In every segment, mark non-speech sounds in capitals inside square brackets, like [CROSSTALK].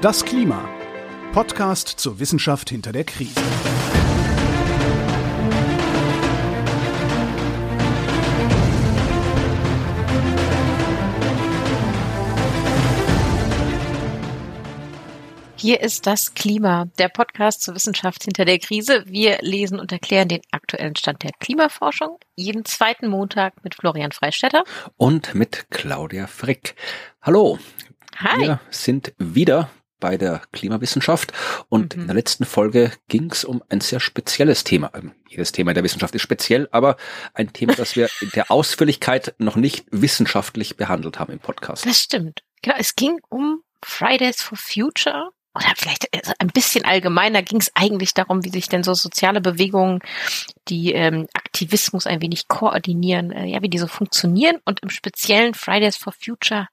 Das Klima. Podcast zur Wissenschaft hinter der Krise. Hier ist das Klima, der Podcast zur Wissenschaft hinter der Krise. Wir lesen und erklären den aktuellen Stand der Klimaforschung jeden zweiten Montag mit Florian Freistetter und mit Claudia Frick. Hallo. Hi. Wir sind wieder bei der Klimawissenschaft und mhm. in der letzten Folge ging es um ein sehr spezielles Thema. Ähm, jedes Thema in der Wissenschaft ist speziell, aber ein Thema, das wir [LAUGHS] in der Ausführlichkeit noch nicht wissenschaftlich behandelt haben im Podcast. Das stimmt. Genau, es ging um Fridays for Future oder vielleicht äh, ein bisschen allgemeiner ging es eigentlich darum, wie sich denn so soziale Bewegungen, die ähm, Aktivismus ein wenig koordinieren, äh, ja, wie die so funktionieren und im speziellen Fridays for Future,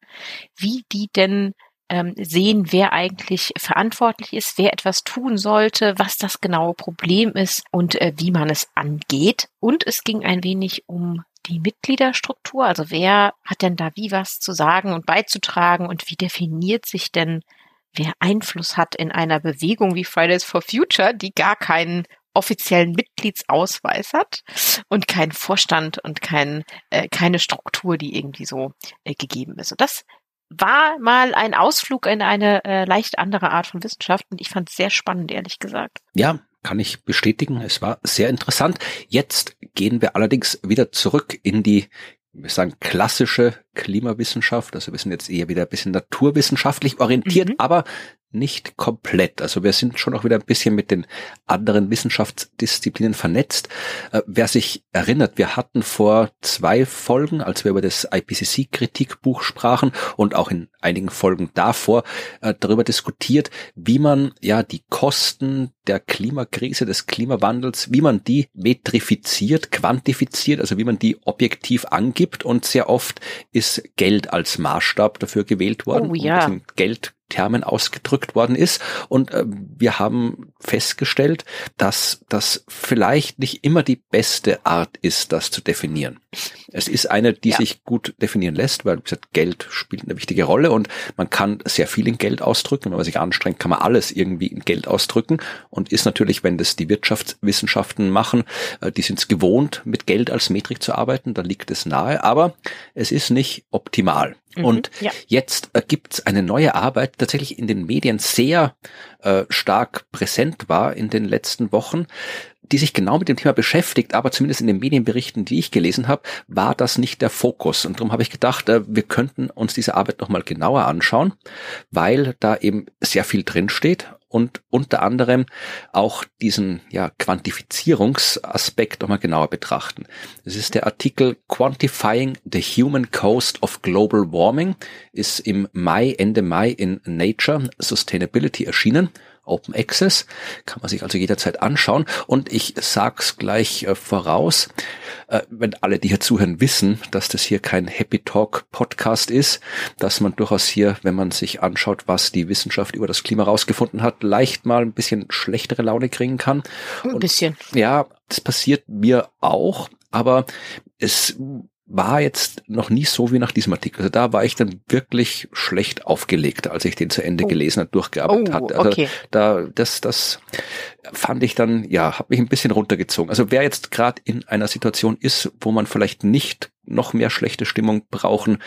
wie die denn ähm, sehen, wer eigentlich verantwortlich ist, wer etwas tun sollte, was das genaue Problem ist und äh, wie man es angeht. Und es ging ein wenig um die Mitgliederstruktur, also wer hat denn da wie was zu sagen und beizutragen und wie definiert sich denn wer Einfluss hat in einer Bewegung wie Fridays for Future, die gar keinen offiziellen Mitgliedsausweis hat und keinen Vorstand und kein, äh, keine Struktur, die irgendwie so äh, gegeben ist. Und das war mal ein Ausflug in eine äh, leicht andere Art von Wissenschaft und ich fand es sehr spannend, ehrlich gesagt. Ja, kann ich bestätigen. Es war sehr interessant. Jetzt gehen wir allerdings wieder zurück in die wir sagen klassische Klimawissenschaft, also wir sind jetzt eher wieder ein bisschen naturwissenschaftlich orientiert, mhm. aber nicht komplett. Also wir sind schon auch wieder ein bisschen mit den anderen Wissenschaftsdisziplinen vernetzt. Äh, wer sich erinnert, wir hatten vor zwei Folgen, als wir über das IPCC-Kritikbuch sprachen und auch in einigen Folgen davor äh, darüber diskutiert, wie man ja die Kosten der Klimakrise, des Klimawandels, wie man die metrifiziert, quantifiziert, also wie man die objektiv angibt. Und sehr oft ist Geld als Maßstab dafür gewählt worden. Oh, ja. Geld Termen ausgedrückt worden ist. Und äh, wir haben festgestellt, dass das vielleicht nicht immer die beste Art ist, das zu definieren. Es ist eine, die ja. sich gut definieren lässt, weil wie gesagt, Geld spielt eine wichtige Rolle und man kann sehr viel in Geld ausdrücken. Wenn man sich anstrengt, kann man alles irgendwie in Geld ausdrücken und ist natürlich, wenn das die Wirtschaftswissenschaften machen, äh, die sind es gewohnt, mit Geld als Metrik zu arbeiten, da liegt es nahe, aber es ist nicht optimal. Mhm, und ja. jetzt äh, gibt es eine neue Arbeit, tatsächlich in den Medien sehr äh, stark präsent war in den letzten Wochen, die sich genau mit dem Thema beschäftigt, aber zumindest in den Medienberichten, die ich gelesen habe, war das nicht der Fokus. Und darum habe ich gedacht, äh, wir könnten uns diese Arbeit nochmal genauer anschauen, weil da eben sehr viel drinsteht und unter anderem auch diesen ja, Quantifizierungsaspekt nochmal genauer betrachten. Das ist der Artikel Quantifying the Human Cost of Global Warming, ist im Mai, Ende Mai in Nature Sustainability erschienen Open Access, kann man sich also jederzeit anschauen. Und ich sag's gleich äh, voraus, äh, wenn alle, die hier zuhören, wissen, dass das hier kein Happy Talk Podcast ist, dass man durchaus hier, wenn man sich anschaut, was die Wissenschaft über das Klima rausgefunden hat, leicht mal ein bisschen schlechtere Laune kriegen kann. Ein bisschen. ja, das passiert mir auch, aber es war jetzt noch nie so wie nach diesem Artikel. Also da war ich dann wirklich schlecht aufgelegt, als ich den zu Ende oh. gelesen und durchgearbeitet oh, hatte. Also okay. da das das fand ich dann ja, hat mich ein bisschen runtergezogen. Also wer jetzt gerade in einer Situation ist, wo man vielleicht nicht noch mehr schlechte Stimmung brauchen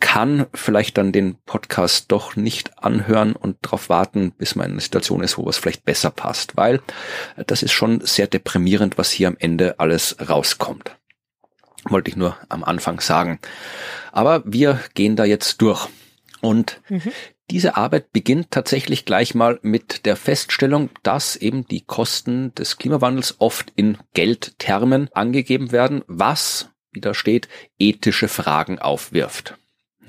kann, vielleicht dann den Podcast doch nicht anhören und darauf warten, bis man in einer Situation ist, wo es vielleicht besser passt, weil das ist schon sehr deprimierend, was hier am Ende alles rauskommt. Wollte ich nur am Anfang sagen. Aber wir gehen da jetzt durch. Und mhm. diese Arbeit beginnt tatsächlich gleich mal mit der Feststellung, dass eben die Kosten des Klimawandels oft in Geldtermen angegeben werden, was, wie da steht, ethische Fragen aufwirft.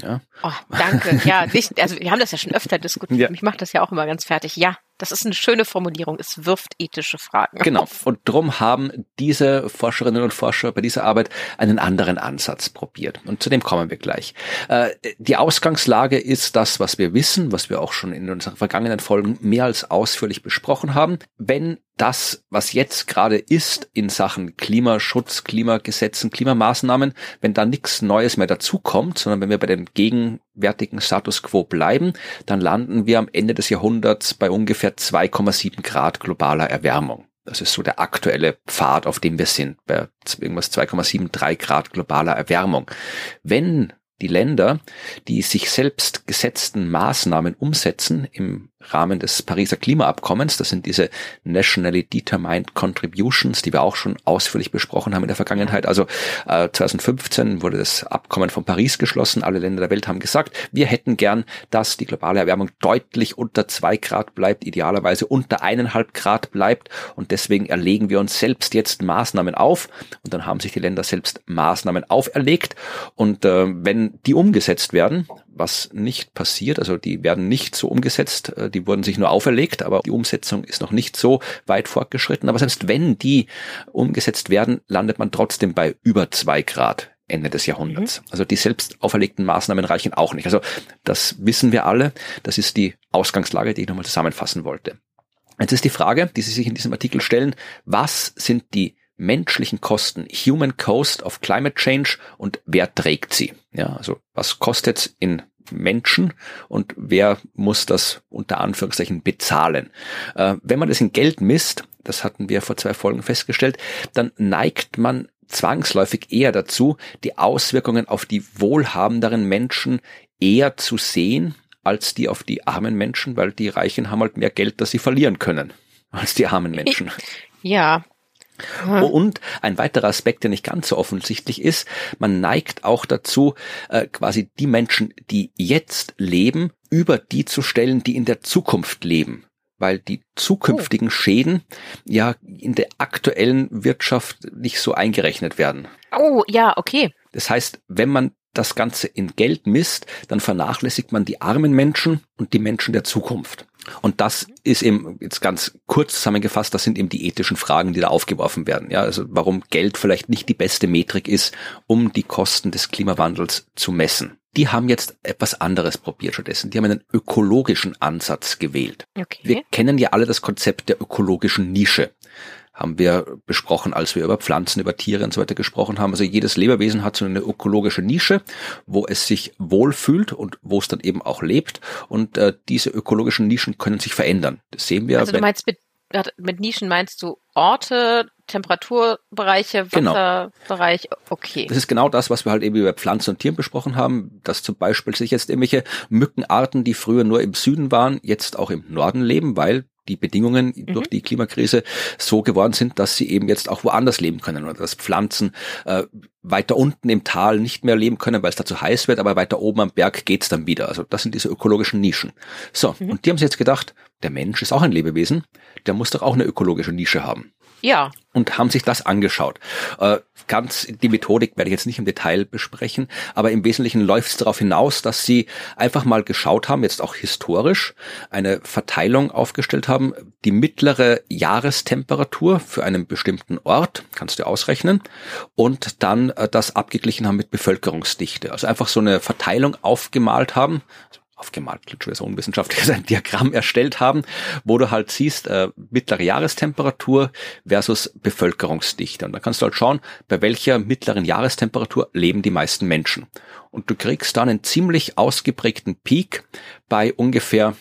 Ja. Oh, danke. Ja, also wir haben das ja schon öfter diskutiert. Ja. Mich macht das ja auch immer ganz fertig. Ja, das ist eine schöne Formulierung. Es wirft ethische Fragen. Genau. Auf. Und drum haben diese Forscherinnen und Forscher bei dieser Arbeit einen anderen Ansatz probiert. Und zu dem kommen wir gleich. Äh, die Ausgangslage ist das, was wir wissen, was wir auch schon in unseren vergangenen Folgen mehr als ausführlich besprochen haben. Wenn das, was jetzt gerade ist in Sachen Klimaschutz, Klimagesetzen, Klimamaßnahmen, wenn da nichts Neues mehr dazukommt, sondern wenn wir bei den Gegen gegenwärtigen Status quo bleiben, dann landen wir am Ende des Jahrhunderts bei ungefähr 2,7 Grad globaler Erwärmung. Das ist so der aktuelle Pfad, auf dem wir sind, bei irgendwas 2,73 Grad globaler Erwärmung. Wenn die Länder, die sich selbst gesetzten Maßnahmen umsetzen im Rahmen des Pariser Klimaabkommens. Das sind diese Nationally Determined Contributions, die wir auch schon ausführlich besprochen haben in der Vergangenheit. Also äh, 2015 wurde das Abkommen von Paris geschlossen. Alle Länder der Welt haben gesagt, wir hätten gern, dass die globale Erwärmung deutlich unter zwei Grad bleibt, idealerweise unter eineinhalb Grad bleibt. Und deswegen erlegen wir uns selbst jetzt Maßnahmen auf. Und dann haben sich die Länder selbst Maßnahmen auferlegt. Und äh, wenn die umgesetzt werden, was nicht passiert. Also die werden nicht so umgesetzt, äh, die wurden sich nur auferlegt, aber die Umsetzung ist noch nicht so weit fortgeschritten. Aber selbst wenn die umgesetzt werden, landet man trotzdem bei über zwei Grad Ende des Jahrhunderts. Mhm. Also die selbst auferlegten Maßnahmen reichen auch nicht. Also das wissen wir alle. Das ist die Ausgangslage, die ich nochmal zusammenfassen wollte. Jetzt ist die Frage, die Sie sich in diesem Artikel stellen, was sind die menschlichen Kosten, Human Cost of Climate Change und wer trägt sie? Ja, also was kostet in Menschen und wer muss das unter Anführungszeichen bezahlen? Äh, wenn man das in Geld misst, das hatten wir vor zwei Folgen festgestellt, dann neigt man zwangsläufig eher dazu, die Auswirkungen auf die wohlhabenderen Menschen eher zu sehen als die auf die armen Menschen, weil die Reichen haben halt mehr Geld, das sie verlieren können als die armen Menschen. Ja, Mhm. Und ein weiterer Aspekt, der nicht ganz so offensichtlich ist, man neigt auch dazu, äh, quasi die Menschen, die jetzt leben, über die zu stellen, die in der Zukunft leben. Weil die zukünftigen oh. Schäden ja in der aktuellen Wirtschaft nicht so eingerechnet werden. Oh, ja, okay. Das heißt, wenn man das Ganze in Geld misst, dann vernachlässigt man die armen Menschen und die Menschen der Zukunft. Und das ist eben jetzt ganz kurz zusammengefasst, das sind eben die ethischen Fragen, die da aufgeworfen werden. Ja, also warum Geld vielleicht nicht die beste Metrik ist, um die Kosten des Klimawandels zu messen. Die haben jetzt etwas anderes probiert stattdessen. Die haben einen ökologischen Ansatz gewählt. Okay. Wir kennen ja alle das Konzept der ökologischen Nische haben wir besprochen, als wir über Pflanzen, über Tiere und so weiter gesprochen haben. Also jedes Lebewesen hat so eine ökologische Nische, wo es sich wohlfühlt und wo es dann eben auch lebt. Und äh, diese ökologischen Nischen können sich verändern. Das sehen wir. Also du meinst mit, mit Nischen meinst du Orte, Temperaturbereiche, genau. Wasserbereich, genau. okay. Das ist genau das, was wir halt eben über Pflanzen und Tieren besprochen haben, dass zum Beispiel sich jetzt irgendwelche Mückenarten, die früher nur im Süden waren, jetzt auch im Norden leben, weil die Bedingungen mhm. durch die Klimakrise so geworden sind, dass sie eben jetzt auch woanders leben können oder dass Pflanzen äh, weiter unten im Tal nicht mehr leben können, weil es da zu heiß wird, aber weiter oben am Berg geht's dann wieder. Also das sind diese ökologischen Nischen. So, mhm. und die haben sich jetzt gedacht, der Mensch ist auch ein Lebewesen, der muss doch auch eine ökologische Nische haben. Ja. Und haben sich das angeschaut. Äh, ganz die Methodik werde ich jetzt nicht im Detail besprechen, aber im Wesentlichen läuft es darauf hinaus, dass sie einfach mal geschaut haben, jetzt auch historisch, eine Verteilung aufgestellt haben, die mittlere Jahrestemperatur für einen bestimmten Ort, kannst du ausrechnen, und dann äh, das abgeglichen haben mit Bevölkerungsdichte. Also einfach so eine Verteilung aufgemalt haben, aufgemalt, schon so unwissenschaftlich, ein Diagramm erstellt haben, wo du halt siehst, äh, mittlere Jahrestemperatur versus Bevölkerungsdichte. Und dann kannst du halt schauen, bei welcher mittleren Jahrestemperatur leben die meisten Menschen. Und du kriegst dann einen ziemlich ausgeprägten Peak bei ungefähr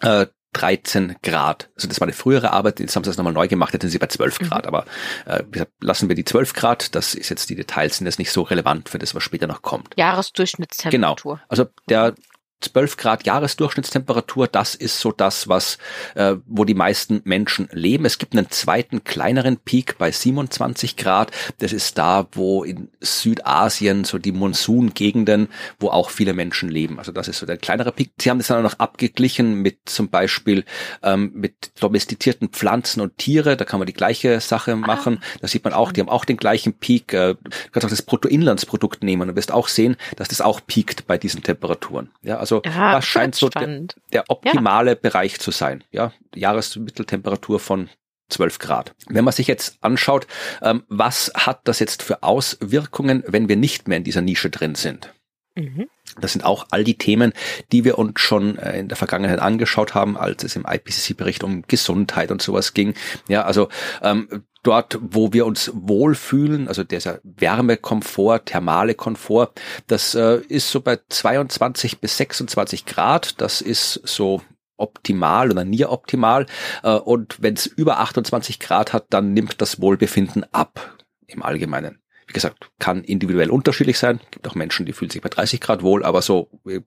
äh, 13 Grad. Also das war eine frühere Arbeit, jetzt haben sie das nochmal neu gemacht, jetzt sind sie bei 12 mhm. Grad. Mhm. Aber äh, lassen wir die 12 Grad, das ist jetzt die Details, sind jetzt nicht so relevant für das, was später noch kommt. Jahresdurchschnittstemperatur. Genau. Also der 12 Grad Jahresdurchschnittstemperatur, das ist so das, was, äh, wo die meisten Menschen leben. Es gibt einen zweiten, kleineren Peak bei 27 Grad. Das ist da, wo in Südasien so die Monsungegenden, wo auch viele Menschen leben. Also das ist so der kleinere Peak. Sie haben das dann auch noch abgeglichen mit zum Beispiel ähm, mit domestizierten Pflanzen und Tiere. Da kann man die gleiche Sache ah. machen. Da sieht man auch, die haben auch den gleichen Peak. Äh, du kannst auch das Bruttoinlandsprodukt nehmen und wirst auch sehen, dass das auch peakt bei diesen Temperaturen. Ja, also also ja, das scheint so der, der, optimale ja. Bereich zu sein. Ja, Jahresmitteltemperatur von 12 Grad. Wenn man sich jetzt anschaut, ähm, was hat das jetzt für Auswirkungen, wenn wir nicht mehr in dieser Nische drin sind? Mhm. Das sind auch all die Themen, die wir uns schon äh, in der Vergangenheit angeschaut haben, als es im IPCC-Bericht um Gesundheit und sowas ging. Ja, also ähm, dort, wo wir uns wohlfühlen, also dieser Wärmekomfort, thermale Komfort, das äh, ist so bei 22 bis 26 Grad. Das ist so optimal oder nie optimal. Äh, und wenn es über 28 Grad hat, dann nimmt das Wohlbefinden ab im Allgemeinen. Wie gesagt, kann individuell unterschiedlich sein. Gibt auch Menschen, die fühlen sich bei 30 Grad wohl, aber so ja.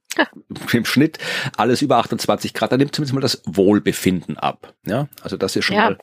im Schnitt alles über 28 Grad, da nimmt zumindest mal das Wohlbefinden ab. Ja, also das ist schon ja. mal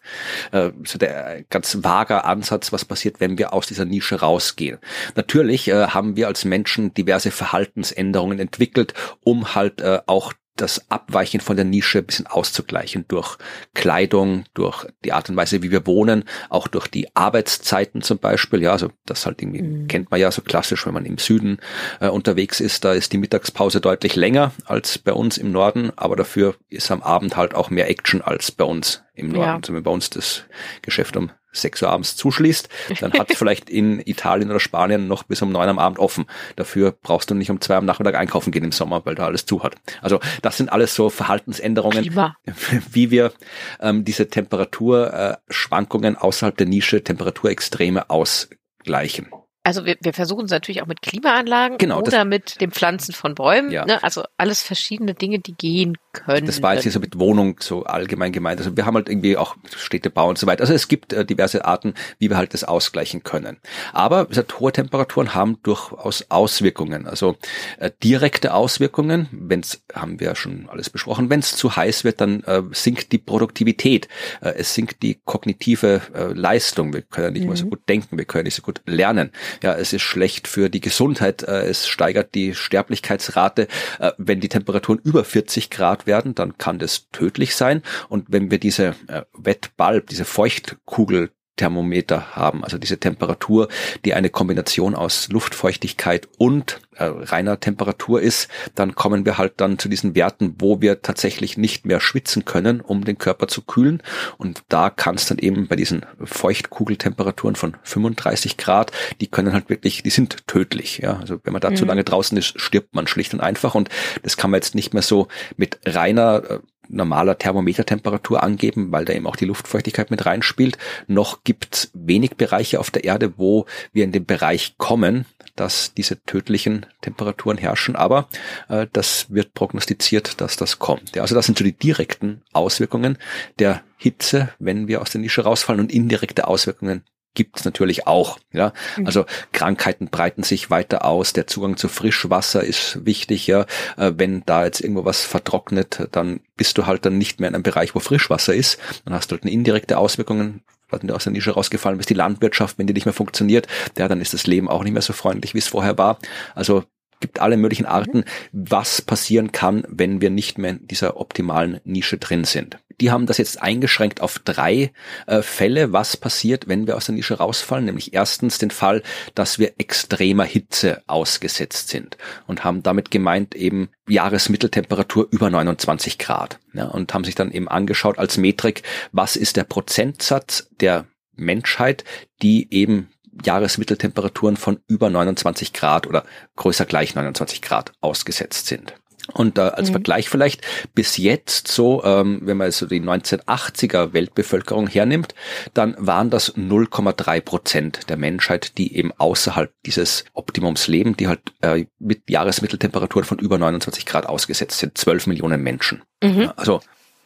äh, so der ganz vager Ansatz, was passiert, wenn wir aus dieser Nische rausgehen. Natürlich äh, haben wir als Menschen diverse Verhaltensänderungen entwickelt, um halt äh, auch das Abweichen von der Nische ein bisschen auszugleichen durch Kleidung, durch die Art und Weise, wie wir wohnen, auch durch die Arbeitszeiten zum Beispiel. Ja, also das halt irgendwie mhm. kennt man ja so klassisch, wenn man im Süden äh, unterwegs ist, da ist die Mittagspause deutlich länger als bei uns im Norden, aber dafür ist am Abend halt auch mehr Action als bei uns im Norden. Ja. Also wenn bei uns das Geschäft um 6 Uhr abends zuschließt, dann hat es [LAUGHS] vielleicht in Italien oder Spanien noch bis um 9 am Abend offen. Dafür brauchst du nicht um 2 am Nachmittag einkaufen gehen im Sommer, weil da alles zu hat. Also das sind alles so Verhaltensänderungen, Klima. [LAUGHS] wie wir ähm, diese Temperaturschwankungen außerhalb der Nische, Temperaturextreme ausgleichen. Also wir, wir versuchen es natürlich auch mit Klimaanlagen genau, oder mit dem Pflanzen von Bäumen. Ja. Ne? Also alles verschiedene Dinge, die gehen können. Das war jetzt hier so mit Wohnung so allgemein gemeint. Also wir haben halt irgendwie auch Städtebau und so weiter. Also es gibt äh, diverse Arten, wie wir halt das ausgleichen können. Aber wie gesagt, hohe Temperaturen haben durchaus Auswirkungen. Also äh, direkte Auswirkungen, wenn es, haben wir ja schon alles besprochen, wenn es zu heiß wird, dann äh, sinkt die Produktivität. Äh, es sinkt die kognitive äh, Leistung. Wir können ja nicht mhm. mehr so gut denken, wir können nicht so gut lernen ja, es ist schlecht für die Gesundheit, äh, es steigert die Sterblichkeitsrate. Äh, wenn die Temperaturen über 40 Grad werden, dann kann das tödlich sein. Und wenn wir diese äh, Wettbalb, diese Feuchtkugel Thermometer haben, also diese Temperatur, die eine Kombination aus Luftfeuchtigkeit und äh, reiner Temperatur ist, dann kommen wir halt dann zu diesen Werten, wo wir tatsächlich nicht mehr schwitzen können, um den Körper zu kühlen. Und da kann es dann eben bei diesen Feuchtkugeltemperaturen von 35 Grad, die können halt wirklich, die sind tödlich. Ja, also wenn man da mhm. zu lange draußen ist, stirbt man schlicht und einfach. Und das kann man jetzt nicht mehr so mit reiner äh, normaler Thermometertemperatur angeben, weil da eben auch die Luftfeuchtigkeit mit reinspielt. Noch gibt wenig Bereiche auf der Erde, wo wir in den Bereich kommen, dass diese tödlichen Temperaturen herrschen, aber äh, das wird prognostiziert, dass das kommt. Ja, also das sind so die direkten Auswirkungen der Hitze, wenn wir aus der Nische rausfallen und indirekte Auswirkungen gibt es natürlich auch. Ja, mhm. also Krankheiten breiten sich weiter aus. Der Zugang zu Frischwasser ist wichtig. Ja, äh, wenn da jetzt irgendwo was vertrocknet, dann bist du halt dann nicht mehr in einem Bereich, wo Frischwasser ist. Dann hast du halt eine indirekte Auswirkungen wenn du aus der Nische rausgefallen bist, die Landwirtschaft, wenn die nicht mehr funktioniert, ja, dann ist das Leben auch nicht mehr so freundlich, wie es vorher war. Also gibt alle möglichen Arten, was passieren kann, wenn wir nicht mehr in dieser optimalen Nische drin sind. Die haben das jetzt eingeschränkt auf drei äh, Fälle, was passiert, wenn wir aus der Nische rausfallen. Nämlich erstens den Fall, dass wir extremer Hitze ausgesetzt sind und haben damit gemeint eben Jahresmitteltemperatur über 29 Grad. Ja, und haben sich dann eben angeschaut als Metrik, was ist der Prozentsatz der Menschheit, die eben Jahresmitteltemperaturen von über 29 Grad oder größer gleich 29 Grad ausgesetzt sind. Und äh, als mhm. Vergleich vielleicht bis jetzt so, ähm, wenn man so die 1980er Weltbevölkerung hernimmt, dann waren das 0,3 Prozent der Menschheit, die eben außerhalb dieses Optimums leben, die halt äh, mit Jahresmitteltemperaturen von über 29 Grad ausgesetzt sind. 12 Millionen Menschen. Mhm. Also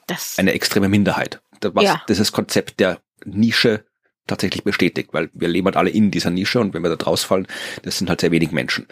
das eine extreme Minderheit. Was ja. dieses Konzept der Nische tatsächlich bestätigt, weil wir leben halt alle in dieser Nische und wenn wir da draus fallen, das sind halt sehr wenig Menschen.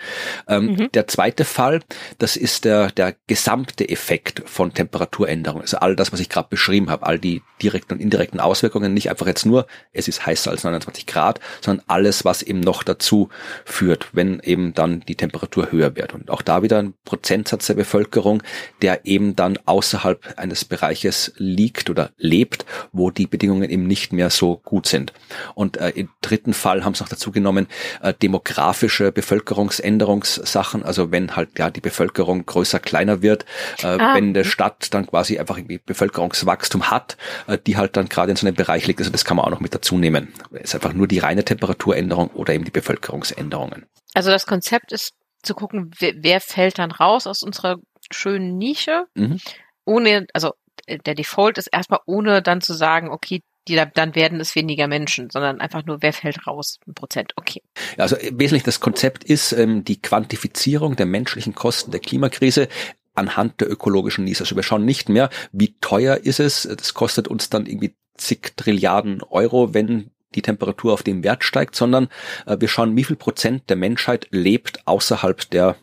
Ähm, mhm. Der zweite Fall, das ist der, der gesamte Effekt von Temperaturänderungen. Also all das, was ich gerade beschrieben habe, all die direkten und indirekten Auswirkungen, nicht einfach jetzt nur, es ist heißer als 29 Grad, sondern alles, was eben noch dazu führt, wenn eben dann die Temperatur höher wird. Und auch da wieder ein Prozentsatz der Bevölkerung, der eben dann außerhalb eines Bereiches liegt oder lebt, wo die Bedingungen eben nicht mehr so gut sind. Und äh, im dritten Fall haben sie noch dazu genommen, äh, demografische Bevölkerungsänderungssachen, also wenn halt ja die Bevölkerung größer, kleiner wird, äh, ah. wenn eine Stadt dann quasi einfach irgendwie Bevölkerungswachstum hat, äh, die halt dann gerade in so einem Bereich liegt, also das kann man auch noch mit dazu nehmen. Es ist einfach nur die reine Temperaturänderung oder eben die Bevölkerungsänderungen. Also das Konzept ist zu gucken, wer, wer fällt dann raus aus unserer schönen Nische, mhm. ohne, also der Default ist erstmal ohne dann zu sagen, okay, die da, dann werden es weniger Menschen, sondern einfach nur, wer fällt raus, ein Prozent. Okay. Also wesentlich das Konzept ist ähm, die Quantifizierung der menschlichen Kosten der Klimakrise anhand der ökologischen Nies. Also wir schauen nicht mehr, wie teuer ist es. Das kostet uns dann irgendwie zig Trilliarden Euro, wenn die Temperatur auf dem Wert steigt, sondern äh, wir schauen, wie viel Prozent der Menschheit lebt außerhalb der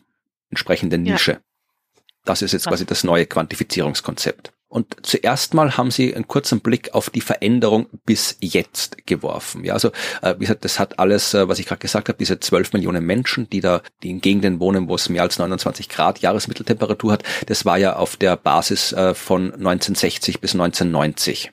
entsprechenden Nische. Ja. Das ist jetzt quasi das neue Quantifizierungskonzept. Und zuerst mal haben sie einen kurzen Blick auf die Veränderung bis jetzt geworfen. Ja, also äh, wie gesagt, das hat alles, äh, was ich gerade gesagt habe, diese 12 Millionen Menschen, die da die in Gegenden wohnen, wo es mehr als 29 Grad Jahresmitteltemperatur hat, das war ja auf der Basis äh, von 1960 bis 1990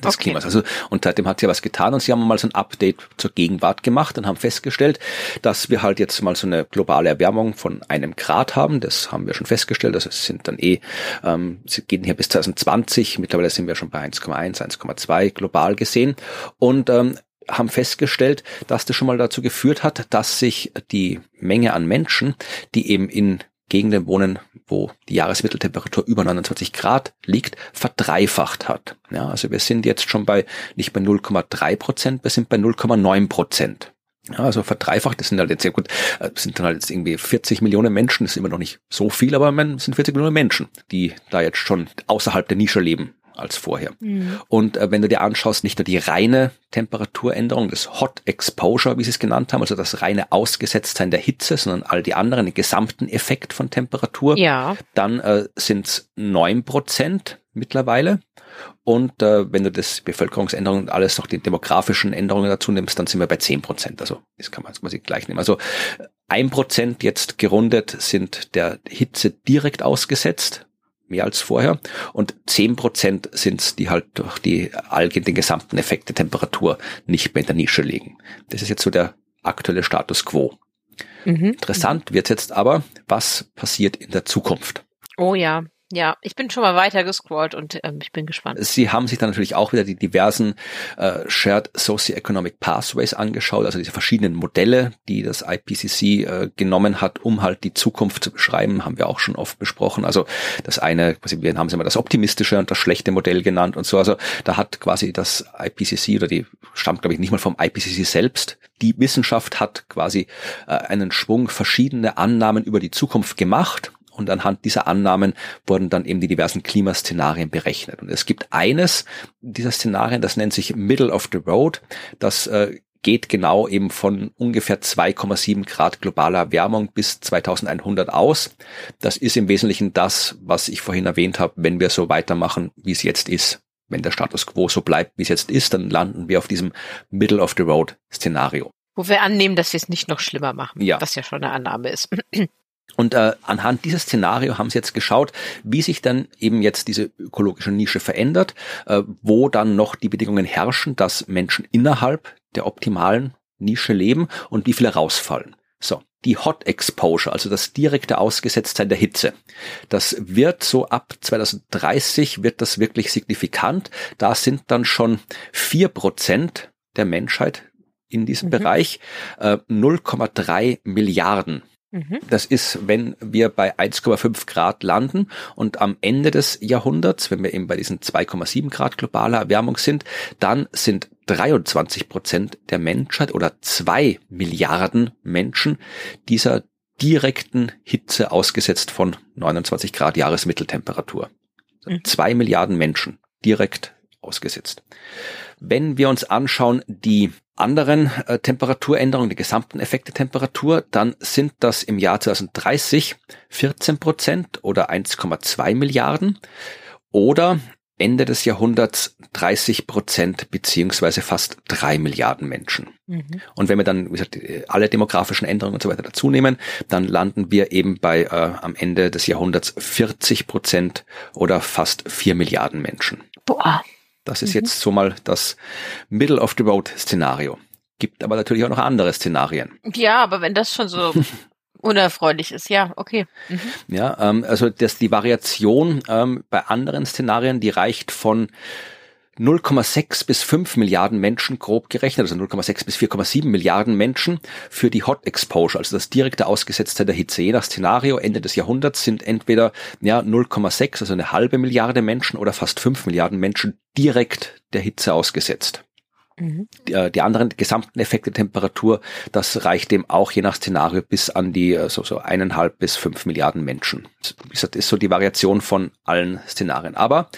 des okay. Klimas. Also, und seitdem hat sie ja was getan und sie haben mal so ein Update zur Gegenwart gemacht und haben festgestellt, dass wir halt jetzt mal so eine globale Erwärmung von einem Grad haben. Das haben wir schon festgestellt. Also es sind dann eh, ähm, sie gehen hier bis 2020. Mittlerweile sind wir schon bei 1,1, 1,2 global gesehen. Und ähm, haben festgestellt, dass das schon mal dazu geführt hat, dass sich die Menge an Menschen, die eben in Gegenden wohnen, wo die Jahresmitteltemperatur über 29 Grad liegt, verdreifacht hat. Ja, also wir sind jetzt schon bei nicht bei 0,3 Prozent, wir sind bei 0,9 Prozent. Ja, also verdreifacht, das sind halt jetzt sehr gut, äh, sind dann halt jetzt irgendwie 40 Millionen Menschen, das ist immer noch nicht so viel, aber es sind 40 Millionen Menschen, die da jetzt schon außerhalb der Nische leben als vorher. Mhm. Und äh, wenn du dir anschaust, nicht nur die reine Temperaturänderung, das Hot Exposure, wie sie es genannt haben, also das reine Ausgesetztsein der Hitze, sondern all die anderen, den gesamten Effekt von Temperatur, ja. dann äh, sind es neun Prozent mittlerweile. Und äh, wenn du das Bevölkerungsänderung und alles noch die demografischen Änderungen dazu nimmst, dann sind wir bei zehn Prozent. Also das kann man quasi gleich nehmen. Also ein Prozent jetzt gerundet sind der Hitze direkt ausgesetzt mehr als vorher. Und zehn Prozent sind es, die halt durch die Alge den gesamten Effekt der Temperatur nicht mehr in der Nische liegen. Das ist jetzt so der aktuelle Status quo. Mhm. Interessant wird jetzt aber, was passiert in der Zukunft. Oh ja. Ja, ich bin schon mal weiter gescrollt und ähm, ich bin gespannt. Sie haben sich dann natürlich auch wieder die diversen äh, Shared Socioeconomic Pathways angeschaut, also diese verschiedenen Modelle, die das IPCC äh, genommen hat, um halt die Zukunft zu beschreiben, haben wir auch schon oft besprochen. Also das eine, quasi, wir haben es immer das optimistische und das schlechte Modell genannt und so. Also da hat quasi das IPCC oder die stammt, glaube ich, nicht mal vom IPCC selbst. Die Wissenschaft hat quasi äh, einen Schwung verschiedene Annahmen über die Zukunft gemacht und anhand dieser Annahmen wurden dann eben die diversen Klimaszenarien berechnet. Und es gibt eines dieser Szenarien, das nennt sich Middle of the Road. Das äh, geht genau eben von ungefähr 2,7 Grad globaler Erwärmung bis 2100 aus. Das ist im Wesentlichen das, was ich vorhin erwähnt habe, wenn wir so weitermachen, wie es jetzt ist. Wenn der Status quo so bleibt, wie es jetzt ist, dann landen wir auf diesem Middle of the Road Szenario. Wo wir annehmen, dass wir es nicht noch schlimmer machen, ja. was ja schon eine Annahme ist. Und äh, anhand dieses Szenario haben sie jetzt geschaut, wie sich dann eben jetzt diese ökologische Nische verändert, äh, wo dann noch die Bedingungen herrschen, dass Menschen innerhalb der optimalen Nische leben und wie viele rausfallen. So, die Hot Exposure, also das direkte Ausgesetztsein der Hitze. Das wird so ab 2030 wird das wirklich signifikant. Da sind dann schon vier Prozent der Menschheit in diesem mhm. Bereich, äh, 0,3 Milliarden. Das ist, wenn wir bei 1,5 Grad landen und am Ende des Jahrhunderts, wenn wir eben bei diesen 2,7 Grad globaler Erwärmung sind, dann sind 23 Prozent der Menschheit oder zwei Milliarden Menschen dieser direkten Hitze ausgesetzt von 29 Grad Jahresmitteltemperatur. Mhm. Zwei Milliarden Menschen direkt ausgesetzt. Wenn wir uns anschauen, die anderen äh, Temperaturänderungen, die gesamten Effekte Temperatur, dann sind das im Jahr 2030 14 Prozent oder 1,2 Milliarden oder Ende des Jahrhunderts 30 Prozent beziehungsweise fast drei Milliarden Menschen. Mhm. Und wenn wir dann wie gesagt, alle demografischen Änderungen und so weiter dazu nehmen, dann landen wir eben bei äh, am Ende des Jahrhunderts 40 Prozent oder fast vier Milliarden Menschen. Boah. Das ist mhm. jetzt so mal das Middle of the Road Szenario. Gibt aber natürlich auch noch andere Szenarien. Ja, aber wenn das schon so [LAUGHS] unerfreulich ist, ja, okay. Mhm. Ja, ähm, also das, die Variation ähm, bei anderen Szenarien, die reicht von 0,6 bis 5 Milliarden Menschen grob gerechnet, also 0,6 bis 4,7 Milliarden Menschen für die Hot Exposure, also das direkte Ausgesetztheit der Hitze. Je nach Szenario Ende des Jahrhunderts sind entweder ja 0,6, also eine halbe Milliarde Menschen oder fast 5 Milliarden Menschen direkt der Hitze ausgesetzt. Mhm. Die, äh, die, anderen gesamten Effekte Temperatur, das reicht dem auch je nach Szenario bis an die äh, so, so eineinhalb bis fünf Milliarden Menschen. Das ist so die Variation von allen Szenarien. Aber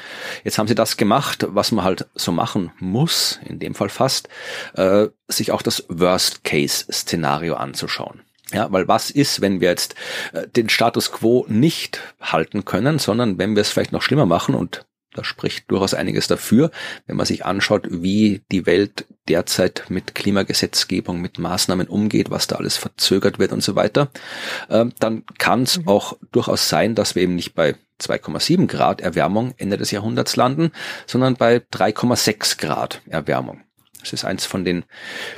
jetzt haben sie das gemacht, was man halt so machen muss, in dem Fall fast, äh, sich auch das Worst-Case-Szenario anzuschauen. Ja, weil was ist, wenn wir jetzt äh, den Status quo nicht halten können, sondern wenn wir es vielleicht noch schlimmer machen und da spricht durchaus einiges dafür, wenn man sich anschaut, wie die Welt derzeit mit Klimagesetzgebung, mit Maßnahmen umgeht, was da alles verzögert wird und so weiter, ähm, dann kann es mhm. auch durchaus sein, dass wir eben nicht bei 2,7 Grad Erwärmung Ende des Jahrhunderts landen, sondern bei 3,6 Grad Erwärmung. Das ist eins von den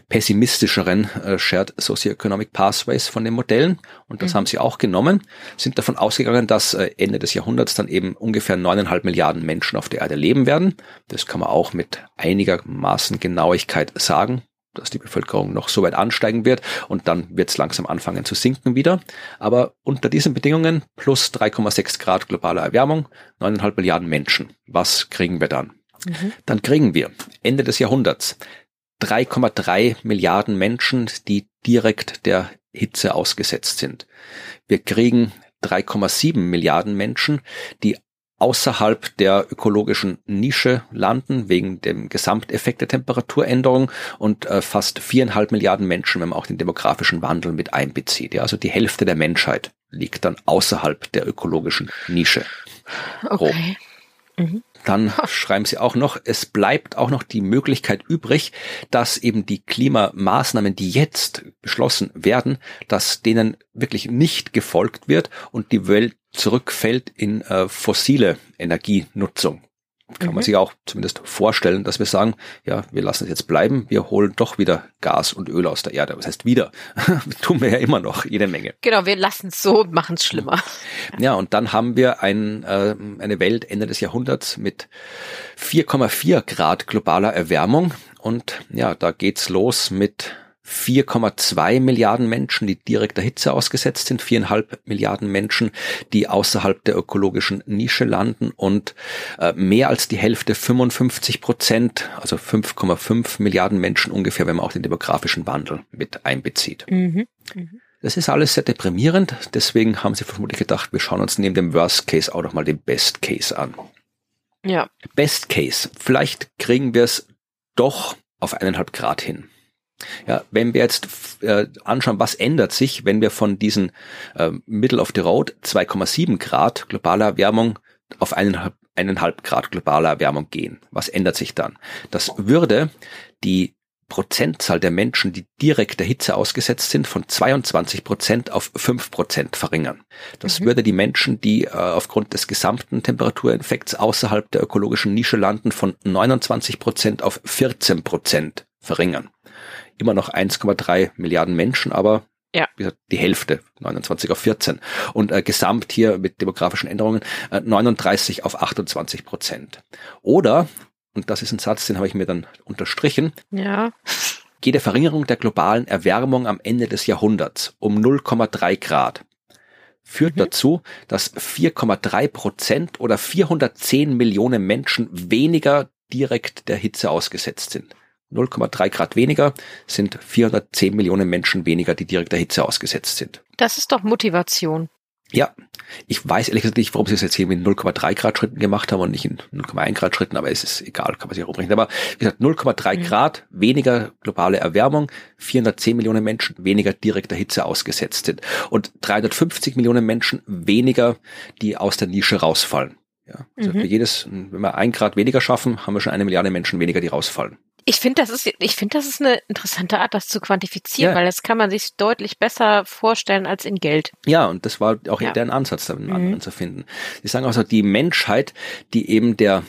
pessimistischeren äh, Shared Socioeconomic Pathways von den Modellen. Und das mhm. haben sie auch genommen, sind davon ausgegangen, dass äh, Ende des Jahrhunderts dann eben ungefähr neuneinhalb Milliarden Menschen auf der Erde leben werden. Das kann man auch mit einigermaßen Genauigkeit sagen dass die Bevölkerung noch so weit ansteigen wird und dann wird es langsam anfangen zu sinken wieder. Aber unter diesen Bedingungen plus 3,6 Grad globale Erwärmung, neuneinhalb Milliarden Menschen. Was kriegen wir dann? Mhm. Dann kriegen wir Ende des Jahrhunderts 3,3 Milliarden Menschen, die direkt der Hitze ausgesetzt sind. Wir kriegen 3,7 Milliarden Menschen, die außerhalb der ökologischen Nische landen, wegen dem Gesamteffekt der Temperaturänderung und äh, fast viereinhalb Milliarden Menschen, wenn man auch den demografischen Wandel mit einbezieht. Ja, also die Hälfte der Menschheit liegt dann außerhalb der ökologischen Nische. Okay. Mhm. Dann schreiben sie auch noch, es bleibt auch noch die Möglichkeit übrig, dass eben die Klimamaßnahmen, die jetzt beschlossen werden, dass denen wirklich nicht gefolgt wird und die Welt zurückfällt in äh, fossile Energienutzung kann mhm. man sich auch zumindest vorstellen, dass wir sagen, ja, wir lassen es jetzt bleiben, wir holen doch wieder Gas und Öl aus der Erde. Was heißt wieder? [LAUGHS] Tun wir ja immer noch jede Menge. Genau, wir lassen es so, machen es schlimmer. Ja, und dann haben wir ein, äh, eine Welt Ende des Jahrhunderts mit 4,4 Grad globaler Erwärmung. Und ja, da geht's los mit 4,2 Milliarden Menschen, die direkt der Hitze ausgesetzt sind, viereinhalb Milliarden Menschen, die außerhalb der ökologischen Nische landen und äh, mehr als die Hälfte, 55 Prozent, also 5,5 Milliarden Menschen ungefähr, wenn man auch den demografischen Wandel mit einbezieht. Mhm. Mhm. Das ist alles sehr deprimierend, deswegen haben sie vermutlich gedacht, wir schauen uns neben dem Worst Case auch nochmal den Best Case an. Ja. Best Case. Vielleicht kriegen wir es doch auf eineinhalb Grad hin. Ja, wenn wir jetzt äh, anschauen, was ändert sich, wenn wir von diesen äh, Middle of the Road 2,7 Grad globaler Erwärmung auf eineinhalb, eineinhalb Grad globaler Erwärmung gehen. Was ändert sich dann? Das würde die Prozentzahl der Menschen, die direkt der Hitze ausgesetzt sind, von 22 Prozent auf 5 Prozent verringern. Das mhm. würde die Menschen, die äh, aufgrund des gesamten Temperatureffekts außerhalb der ökologischen Nische landen, von 29 Prozent auf 14 Prozent verringern immer noch 1,3 Milliarden Menschen, aber ja. wie gesagt, die Hälfte, 29 auf 14. Und äh, gesamt hier mit demografischen Änderungen äh, 39 auf 28 Prozent. Oder, und das ist ein Satz, den habe ich mir dann unterstrichen, ja. [LAUGHS] jede Verringerung der globalen Erwärmung am Ende des Jahrhunderts um 0,3 Grad führt mhm. dazu, dass 4,3 Prozent oder 410 Millionen Menschen weniger direkt der Hitze ausgesetzt sind. 0,3 Grad weniger sind 410 Millionen Menschen weniger, die direkt der Hitze ausgesetzt sind. Das ist doch Motivation. Ja, ich weiß ehrlich gesagt nicht, warum sie es jetzt hier mit 0,3 Grad Schritten gemacht haben und nicht in 0,1 Grad Schritten, aber es ist egal, kann man sich auch umrechnen. Aber wie gesagt, 0,3 mhm. Grad weniger globale Erwärmung, 410 Millionen Menschen weniger direkter Hitze ausgesetzt sind und 350 Millionen Menschen weniger, die aus der Nische rausfallen. Ja, also mhm. für jedes, wenn wir ein Grad weniger schaffen, haben wir schon eine Milliarde Menschen weniger, die rausfallen. Ich finde, das ist, ich finde, das ist eine interessante Art, das zu quantifizieren, ja. weil das kann man sich deutlich besser vorstellen als in Geld. Ja, und das war auch ja. deren Ansatz, damit mhm. zu finden. Sie sagen also, die Menschheit, die eben der,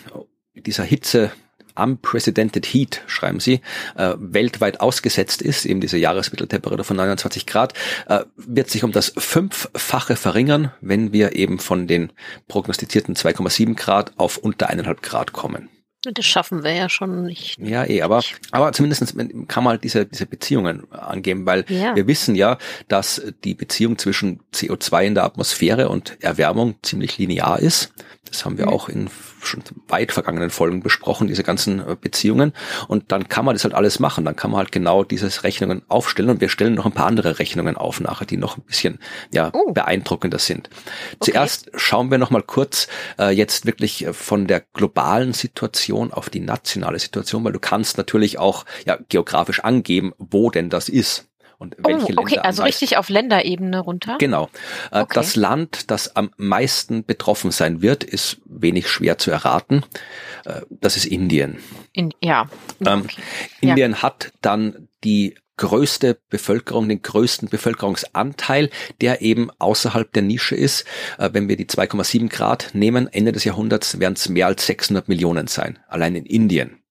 dieser Hitze unprecedented heat, schreiben sie, äh, weltweit ausgesetzt ist, eben diese Jahresmitteltemperatur von 29 Grad, äh, wird sich um das fünffache verringern, wenn wir eben von den prognostizierten 2,7 Grad auf unter eineinhalb Grad kommen. Das schaffen wir ja schon nicht. Ja, eh, aber, aber zumindest kann man halt diese, diese Beziehungen angeben, weil ja. wir wissen ja, dass die Beziehung zwischen CO2 in der Atmosphäre und Erwärmung ziemlich linear ist. Das haben wir mhm. auch in schon weit vergangenen Folgen besprochen, diese ganzen äh, Beziehungen. Und dann kann man das halt alles machen. Dann kann man halt genau diese Rechnungen aufstellen. Und wir stellen noch ein paar andere Rechnungen auf nachher, die noch ein bisschen ja, oh. beeindruckender sind. Okay. Zuerst schauen wir noch mal kurz äh, jetzt wirklich äh, von der globalen Situation auf die nationale Situation, weil du kannst natürlich auch ja, geografisch angeben, wo denn das ist und welche oh, okay, Länder also richtig auf Länderebene runter. Genau. Äh, okay. Das Land, das am meisten betroffen sein wird, ist wenig schwer zu erraten. Äh, das ist Indien. In, ja. Ähm, okay. Indien ja. hat dann die größte Bevölkerung, den größten Bevölkerungsanteil, der eben außerhalb der Nische ist. Äh, wenn wir die 2,7 Grad nehmen, Ende des Jahrhunderts werden es mehr als 600 Millionen sein, allein in Indien.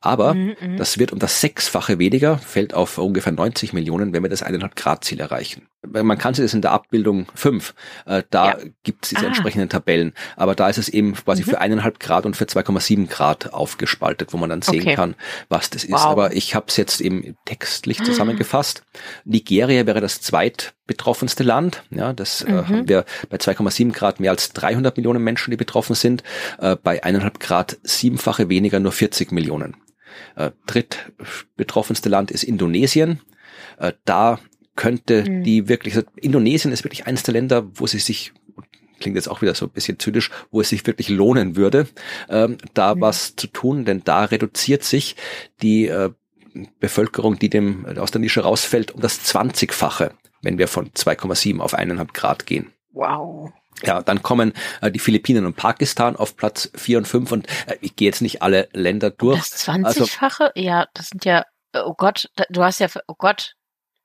Aber mhm, mhm, das wird um das Sechsfache weniger, fällt auf ungefähr 90 Millionen, wenn wir das 1,5 Grad Ziel erreichen. Man kann sich das in der Abbildung 5, äh, da ja. gibt es diese ah. entsprechenden Tabellen. Aber da ist es eben quasi mhm. für 1,5 Grad und für 2,7 Grad aufgespaltet, wo man dann sehen okay. kann, was das ist. Wow. Aber ich habe es jetzt eben textlich zusammengefasst. Nigeria wäre das zweitbetroffenste Land. Ja, das äh, mhm. haben wir bei 2,7 Grad mehr als 300 Millionen Menschen, die betroffen sind. Äh, bei 1,5 Grad siebenfache weniger, nur 40 Millionen. Äh, drittbetroffenste Land ist Indonesien. Äh, da könnte mhm. die wirklich, also Indonesien ist wirklich eines der Länder, wo sie sich klingt jetzt auch wieder so ein bisschen zynisch, wo es sich wirklich lohnen würde, ähm, da mhm. was zu tun, denn da reduziert sich die äh, Bevölkerung, die dem aus der Nische rausfällt, um das 20-fache, wenn wir von 2,7 auf 1,5 Grad gehen. Wow. Ja, dann kommen äh, die Philippinen und Pakistan auf Platz vier und fünf und äh, ich gehe jetzt nicht alle Länder durch. Das 20-fache? Also, ja, das sind ja, oh Gott, du hast ja, oh Gott,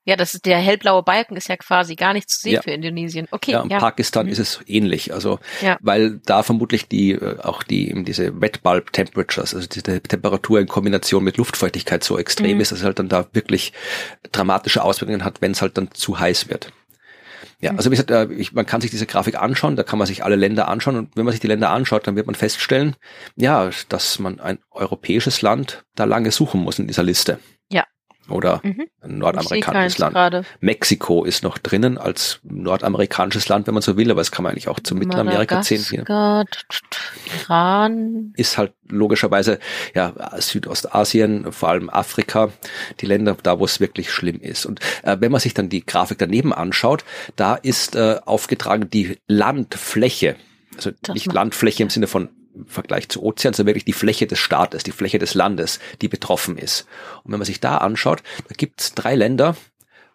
ja, das ist der hellblaue Balken ist ja quasi gar nicht zu sehen ja. für Indonesien. Okay. Ja, in ja. Pakistan mhm. ist es ähnlich. Also, ja. weil da vermutlich die, äh, auch die, eben diese Wet Bulb Temperatures, also diese Temperatur in Kombination mit Luftfeuchtigkeit so extrem mhm. ist, dass es halt dann da wirklich dramatische Auswirkungen hat, wenn es halt dann zu heiß wird. Ja, mhm. also wie gesagt, äh, ich, man kann sich diese Grafik anschauen, da kann man sich alle Länder anschauen und wenn man sich die Länder anschaut, dann wird man feststellen, ja, dass man ein europäisches Land da lange suchen muss in dieser Liste. Oder mhm. ein nordamerikanisches Land. Grade. Mexiko ist noch drinnen als nordamerikanisches Land, wenn man so will, aber es kann man eigentlich auch zu Mittelamerika zählen. Iran. Ist halt logischerweise ja Südostasien, vor allem Afrika, die Länder da, wo es wirklich schlimm ist. Und äh, wenn man sich dann die Grafik daneben anschaut, da ist äh, aufgetragen die Landfläche, also das nicht Landfläche im Sinne von im Vergleich zu Ozean, sondern wirklich die Fläche des Staates, die Fläche des Landes, die betroffen ist. Und wenn man sich da anschaut, da gibt es drei Länder,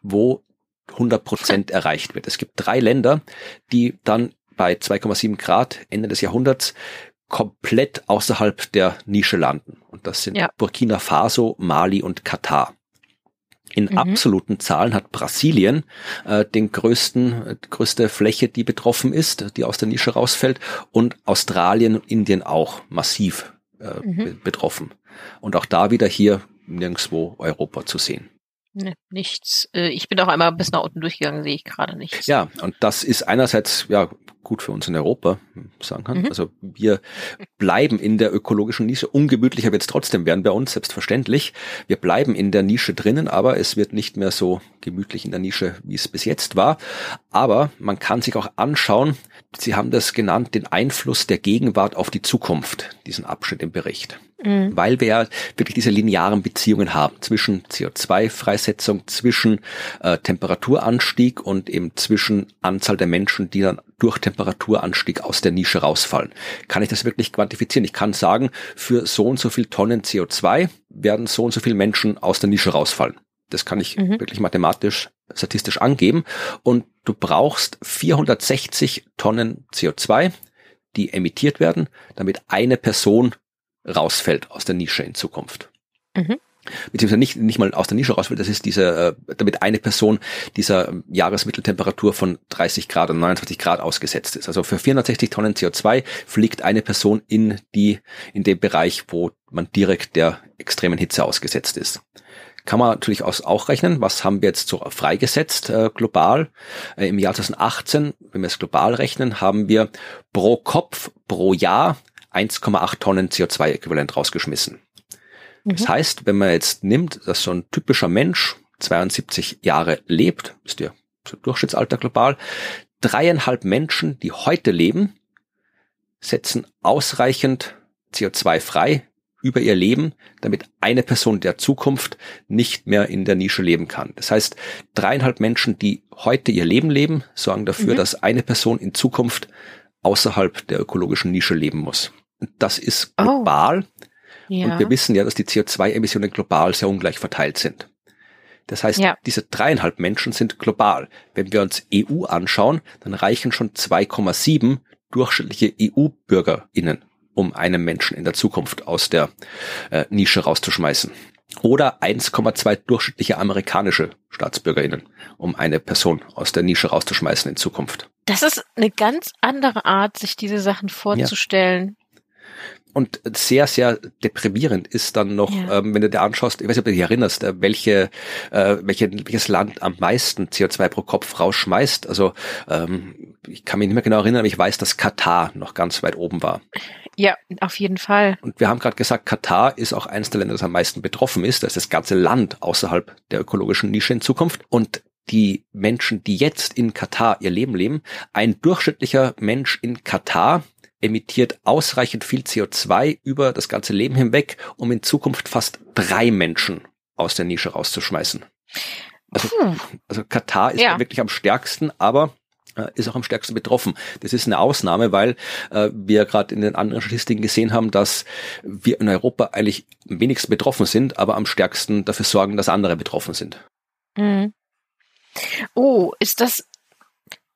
wo 100 Prozent erreicht wird. Es gibt drei Länder, die dann bei 2,7 Grad Ende des Jahrhunderts komplett außerhalb der Nische landen. Und das sind ja. Burkina Faso, Mali und Katar. In mhm. absoluten Zahlen hat Brasilien äh, den größten, äh, größte Fläche, die betroffen ist, die aus der Nische rausfällt, und Australien und Indien auch massiv äh, mhm. betroffen. Und auch da wieder hier nirgendwo Europa zu sehen. Nee, nichts. Äh, ich bin auch einmal bis nach unten durchgegangen, sehe ich gerade nichts. Ja, und das ist einerseits ja gut für uns in Europa, sagen kann. Mhm. Also wir bleiben in der ökologischen Nische. Ungemütlicher wird es trotzdem werden bei uns, selbstverständlich. Wir bleiben in der Nische drinnen, aber es wird nicht mehr so gemütlich in der Nische, wie es bis jetzt war. Aber man kann sich auch anschauen, Sie haben das genannt, den Einfluss der Gegenwart auf die Zukunft, diesen Abschnitt im Bericht. Mhm. Weil wir ja wirklich diese linearen Beziehungen haben zwischen CO2-Freisetzung, zwischen äh, Temperaturanstieg und eben zwischen Anzahl der Menschen, die dann durch Temperaturanstieg aus der Nische rausfallen. Kann ich das wirklich quantifizieren? Ich kann sagen, für so und so viel Tonnen CO2 werden so und so viele Menschen aus der Nische rausfallen. Das kann ich mhm. wirklich mathematisch, statistisch angeben. Und du brauchst 460 Tonnen CO2, die emittiert werden, damit eine Person rausfällt aus der Nische in Zukunft. Mhm. Beziehungsweise nicht, nicht mal aus der Nische rausfällt, das ist diese, äh, damit eine Person dieser Jahresmitteltemperatur von 30 Grad und 29 Grad ausgesetzt ist. Also für 460 Tonnen CO2 fliegt eine Person in die, in den Bereich, wo man direkt der extremen Hitze ausgesetzt ist kann man natürlich auch rechnen, was haben wir jetzt so freigesetzt äh, global. Äh, Im Jahr 2018, wenn wir es global rechnen, haben wir pro Kopf pro Jahr 1,8 Tonnen CO2-Äquivalent rausgeschmissen. Mhm. Das heißt, wenn man jetzt nimmt, dass so ein typischer Mensch 72 Jahre lebt, ist ja so Durchschnittsalter global, dreieinhalb Menschen, die heute leben, setzen ausreichend CO2 frei über ihr Leben, damit eine Person der Zukunft nicht mehr in der Nische leben kann. Das heißt, dreieinhalb Menschen, die heute ihr Leben leben, sorgen dafür, Mhm. dass eine Person in Zukunft außerhalb der ökologischen Nische leben muss. Das ist Oh. global Ja. und wir wissen ja, dass die CO2-Emissionen global sehr ungleich verteilt sind. Das heißt, Ja. diese dreieinhalb Menschen sind global. Wenn wir uns EU anschauen, dann reichen schon 2,7 durchschnittliche EU-BürgerInnen, um einen Menschen in der Zukunft aus der äh, Nische rauszuschmeißen. Oder 1,2 durchschnittliche amerikanische StaatsbürgerInnen, um eine Person aus der Nische rauszuschmeißen in Zukunft. Das ist eine ganz andere Art, sich diese Sachen vorzustellen. Und sehr, sehr deprimierend ist dann noch, Ja. ähm, wenn du dir anschaust, ich weiß nicht, ob du dich erinnerst, äh, welche, äh, welche, welches Land am meisten CO2 pro Kopf rausschmeißt. Also ähm, ich kann mich nicht mehr genau erinnern, aber ich weiß, dass Katar noch ganz weit oben war. Ja, auf jeden Fall. Und wir haben gerade gesagt, Katar ist auch eines der Länder, das am meisten betroffen ist. Das ist das ganze Land außerhalb der ökologischen Nische in Zukunft. Und die Menschen, die jetzt in Katar ihr Leben leben, ein durchschnittlicher Mensch in Katar emittiert ausreichend viel CO2 über das ganze Leben hinweg, um in Zukunft fast drei Menschen aus der Nische rauszuschmeißen. Also, also Katar ist Ja. ja. wirklich am stärksten, aber äh, ist auch am stärksten betroffen. Das ist eine Ausnahme, weil äh, wir gerade in den anderen Statistiken gesehen haben, dass wir in Europa eigentlich am wenigsten betroffen sind, aber am stärksten dafür sorgen, dass andere betroffen sind. Mhm. Oh, ist das,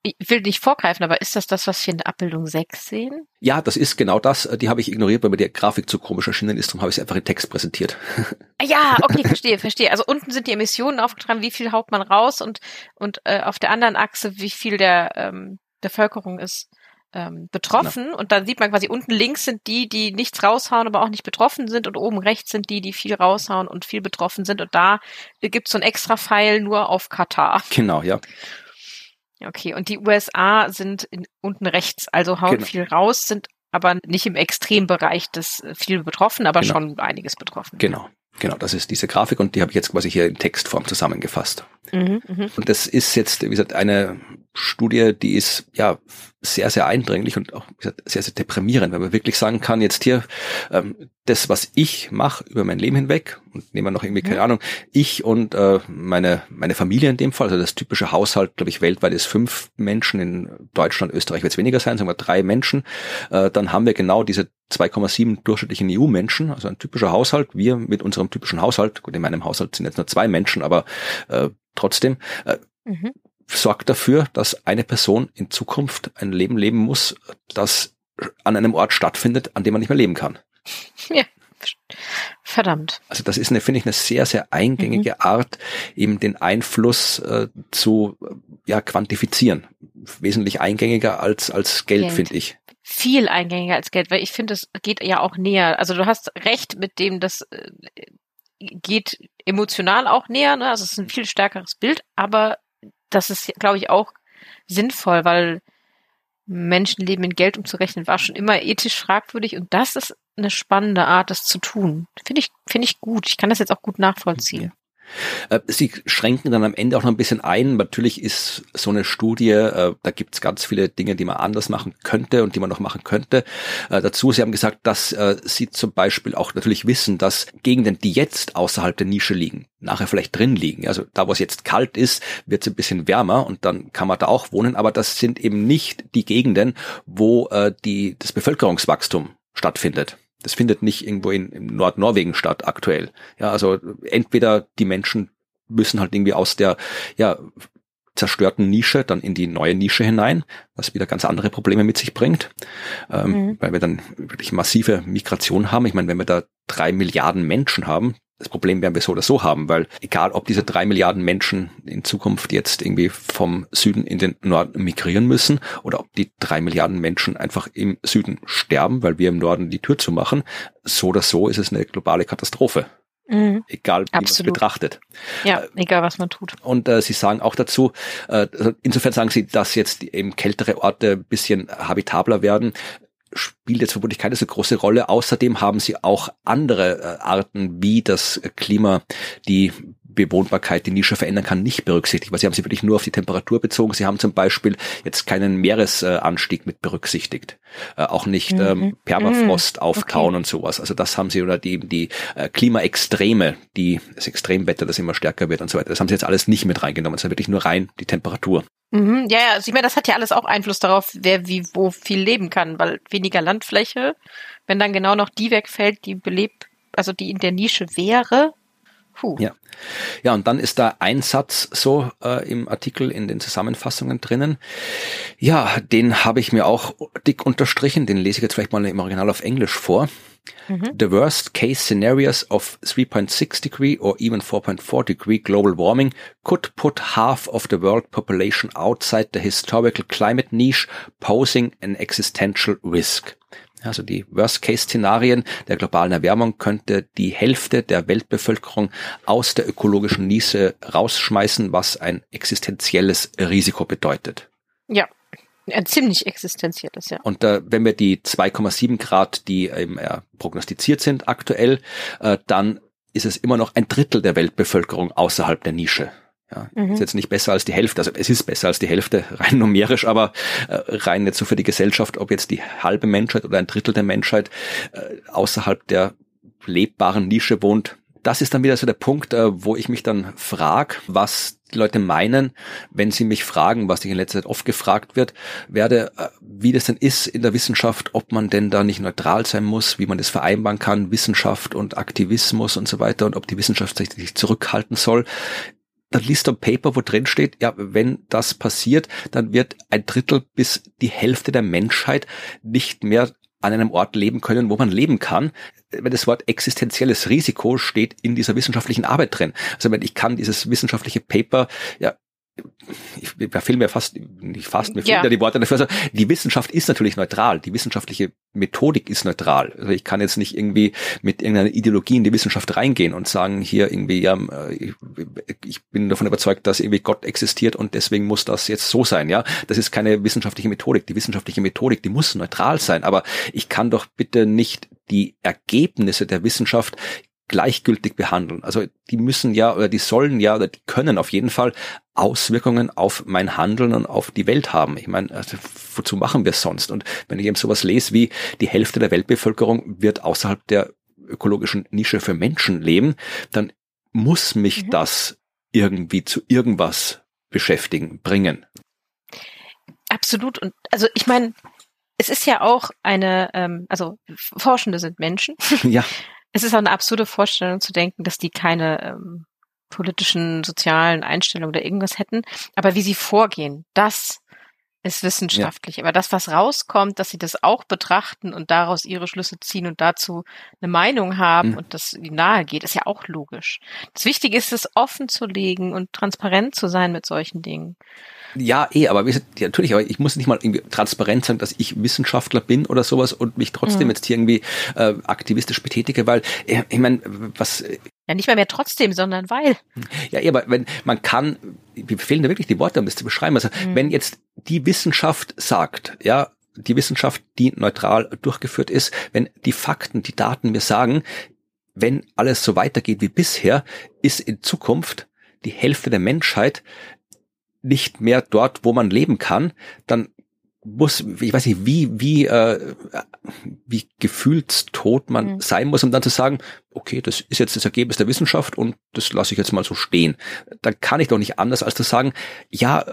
ich will nicht vorgreifen, aber ist das das, was wir in der Abbildung 6 sehen? Ja, das ist genau das. Äh, Die habe ich ignoriert, weil mir die Grafik zu komisch erschienen ist. Darum habe ich sie einfach in Text präsentiert. [LAUGHS] Ah, Ja, okay, verstehe, verstehe. Also unten sind die Emissionen aufgetragen, wie viel haut man raus und, und äh, auf der anderen Achse, wie viel der ähm, Bevölkerung ist ähm, betroffen. Und dann sieht man quasi unten links sind die, die nichts raushauen, aber auch nicht betroffen sind und oben rechts sind die, die viel raushauen und viel betroffen sind. Und da gibt es so ein extra Pfeil nur auf Katar. Genau, ja. Okay, und die USA sind in, unten rechts, also hauen Genau. viel raus, sind aber nicht im Extrembereich des äh, viel betroffen, aber Genau. schon einiges betroffen. Genau. Genau, das ist diese Grafik und die habe ich jetzt quasi hier in Textform zusammengefasst. Mhm, mhm. Und das ist jetzt, wie gesagt, eine Studie, die ist ja sehr, sehr eindringlich und auch gesagt, sehr, sehr deprimierend, weil man wirklich sagen kann, jetzt hier, ähm, das, was ich mache über mein Leben hinweg, und nehmen wir noch irgendwie, Mhm. keine Ahnung, ich und äh, meine, meine Familie in dem Fall, also das typische Haushalt, glaube ich, weltweit ist fünf Menschen, in Deutschland, Österreich wird es weniger sein, sagen wir drei Menschen, äh, dann haben wir genau diese 2,7 durchschnittlichen EU-Menschen, also ein typischer Haushalt, wir mit unserem typischen Haushalt, gut, in meinem Haushalt sind jetzt nur zwei Menschen, aber äh, trotzdem, äh, Mhm. sorgt dafür, dass eine Person in Zukunft ein Leben leben muss, das an einem Ort stattfindet, an dem man nicht mehr leben kann. [LAUGHS] Verdammt. Also das ist eine, finde ich, eine sehr, sehr eingängige Art, eben den Einfluss äh, zu ja, quantifizieren. Wesentlich eingängiger als, als Geld, Geld. finde ich. Viel eingängiger als Geld, weil ich finde, es geht ja auch näher. Also du hast recht mit dem, das äh, geht emotional auch näher, ne? Also es ist ein viel stärkeres Bild, aber das ist, glaube ich, auch sinnvoll, weil Menschenleben in Geld umzurechnen war schon immer ethisch fragwürdig und das ist eine spannende Art, das zu tun. Finde ich, finde ich gut. Ich kann das jetzt auch gut nachvollziehen. Äh, Sie schränken dann am Ende auch noch ein bisschen ein. Natürlich ist so eine Studie, äh, da gibt es ganz viele Dinge, die man anders machen könnte und die man noch machen könnte. Äh, dazu, Sie haben gesagt, dass Sie zum Beispiel auch natürlich wissen, dass Gegenden, die jetzt außerhalb der Nische liegen, nachher vielleicht drin liegen. Also da, wo es jetzt kalt ist, wird es ein bisschen wärmer und dann kann man da auch wohnen. Aber das sind eben nicht die Gegenden, wo die, das Bevölkerungswachstum stattfindet. Das findet nicht irgendwo in, in Nordnorwegen statt aktuell. Ja, also entweder die Menschen müssen halt irgendwie aus der ja, zerstörten Nische dann in die neue Nische hinein, was wieder ganz andere Probleme mit sich bringt, ähm, Mhm. weil wir dann wirklich massive Migration haben. Ich meine, wenn wir da drei Milliarden Menschen haben, das Problem werden wir so oder so haben, weil egal, ob diese drei Milliarden Menschen in Zukunft jetzt irgendwie vom Süden in den Norden migrieren müssen oder ob die drei Milliarden Menschen einfach im Süden sterben, weil wir im Norden die Tür zu machen, so oder so ist es eine globale Katastrophe. Mhm. Egal, wie man es betrachtet. Ja, egal was man tut. Und äh, Sie sagen auch dazu, äh, insofern sagen Sie, dass jetzt eben kältere Orte ein bisschen habitabler werden. Spielt jetzt vermutlich keine so große Rolle. Außerdem haben sie auch andere äh, Arten, wie das Klima die Bewohnbarkeit die Nische verändern kann, nicht berücksichtigt, weil sie haben sie wirklich nur auf die Temperatur bezogen. Sie haben zum Beispiel jetzt keinen Meeresanstieg mit berücksichtigt, äh, auch nicht ähm, mhm. Permafrost mhm. auftauen okay. und sowas. Also das haben sie oder die, die äh, Klimaextreme, die das Extremwetter, das immer stärker wird und so weiter. Das haben sie jetzt alles nicht mit reingenommen. Es ist wirklich nur rein die Temperatur. Mhm, ja, ja, also ich meine, das hat ja alles auch Einfluss darauf, wer wie wo viel leben kann, weil weniger Landfläche, wenn dann genau noch die wegfällt, die belebt, also die in der Nische wäre, Puh. Ja. ja, und dann ist da ein Satz so äh, im Artikel in den Zusammenfassungen drinnen. Ja, den habe ich mir auch dick unterstrichen. Den lese ich jetzt vielleicht mal im Original auf Englisch vor. Mhm. The worst case scenarios of 3.6 degree or even 4.4 degree global warming could put half of the world population outside the historical climate niche, posing an existential risk. Also die Worst-Case-Szenarien der globalen Erwärmung könnte die Hälfte der Weltbevölkerung aus der ökologischen Niese rausschmeißen, was ein existenzielles Risiko bedeutet. Ja, ein ziemlich existenzielles, ja. Und äh, wenn wir die 2,7 Grad, die ähm, äh, prognostiziert sind aktuell, äh, dann ist es immer noch ein Drittel der Weltbevölkerung außerhalb der Nische. Ja, mhm. Ist jetzt nicht besser als die Hälfte, also es ist besser als die Hälfte, [LAUGHS] rein numerisch, aber äh, rein jetzt so für die Gesellschaft, ob jetzt die halbe Menschheit oder ein Drittel der Menschheit äh, außerhalb der lebbaren Nische wohnt. Das ist dann wieder so der Punkt, äh, wo ich mich dann frage, was die Leute meinen, wenn sie mich fragen, was ich in letzter Zeit oft gefragt wird, werde, äh, wie das denn ist in der Wissenschaft, ob man denn da nicht neutral sein muss, wie man das vereinbaren kann, Wissenschaft und Aktivismus und so weiter und ob die Wissenschaft sich zurückhalten soll dann liest du ein Paper, wo drin steht, ja, wenn das passiert, dann wird ein Drittel bis die Hälfte der Menschheit nicht mehr an einem Ort leben können, wo man leben kann. Das Wort existenzielles Risiko steht in dieser wissenschaftlichen Arbeit drin. Also wenn ich kann dieses wissenschaftliche Paper ja ich, da fehlen mir fast, nicht fast, mir fehlen ja. ja die Worte dafür. Also die Wissenschaft ist natürlich neutral. Die wissenschaftliche Methodik ist neutral. Also ich kann jetzt nicht irgendwie mit irgendeiner Ideologie in die Wissenschaft reingehen und sagen, hier irgendwie, ja, ich, ich bin davon überzeugt, dass irgendwie Gott existiert und deswegen muss das jetzt so sein, ja. Das ist keine wissenschaftliche Methodik. Die wissenschaftliche Methodik, die muss neutral sein. Aber ich kann doch bitte nicht die Ergebnisse der Wissenschaft gleichgültig behandeln. Also die müssen ja oder die sollen ja oder die können auf jeden Fall Auswirkungen auf mein Handeln und auf die Welt haben. Ich meine, also, wozu machen wir es sonst? Und wenn ich eben sowas lese wie die Hälfte der Weltbevölkerung wird außerhalb der ökologischen Nische für Menschen leben, dann muss mich mhm. das irgendwie zu irgendwas beschäftigen, bringen. Absolut. Und also ich meine, es ist ja auch eine, ähm, also Forschende sind Menschen. Ja. [LAUGHS] Es ist auch eine absurde Vorstellung zu denken, dass die keine ähm, politischen, sozialen Einstellungen oder irgendwas hätten. Aber wie sie vorgehen, das ist wissenschaftlich. Ja. Aber das, was rauskommt, dass sie das auch betrachten und daraus ihre Schlüsse ziehen und dazu eine Meinung haben mhm. und das nahe geht, ist ja auch logisch. Das Wichtige ist es, offen zu legen und transparent zu sein mit solchen Dingen. Ja, eh, aber ja, natürlich, aber ich muss nicht mal irgendwie transparent sagen, dass ich Wissenschaftler bin oder sowas und mich trotzdem mhm. jetzt hier irgendwie äh, aktivistisch betätige, weil äh, ich meine, was ja, nicht mal mehr trotzdem, sondern weil. Ja, aber wenn man kann, wir fehlen da wirklich die Worte, um das zu beschreiben. Also mhm. wenn jetzt die Wissenschaft sagt, ja, die Wissenschaft, die neutral durchgeführt ist, wenn die Fakten, die Daten mir sagen, wenn alles so weitergeht wie bisher, ist in Zukunft die Hälfte der Menschheit nicht mehr dort, wo man leben kann, dann muss, ich weiß nicht, wie, wie, äh, wie gefühlstot man mhm. sein muss, um dann zu sagen, okay, das ist jetzt das Ergebnis der Wissenschaft und das lasse ich jetzt mal so stehen. Dann kann ich doch nicht anders als zu sagen, ja,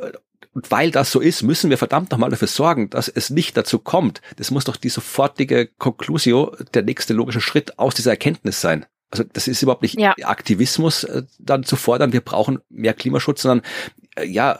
und weil das so ist, müssen wir verdammt nochmal dafür sorgen, dass es nicht dazu kommt. Das muss doch die sofortige Conclusio, der nächste logische Schritt aus dieser Erkenntnis sein. Also das ist überhaupt nicht ja. Aktivismus äh, dann zu fordern, wir brauchen mehr Klimaschutz, sondern äh, ja,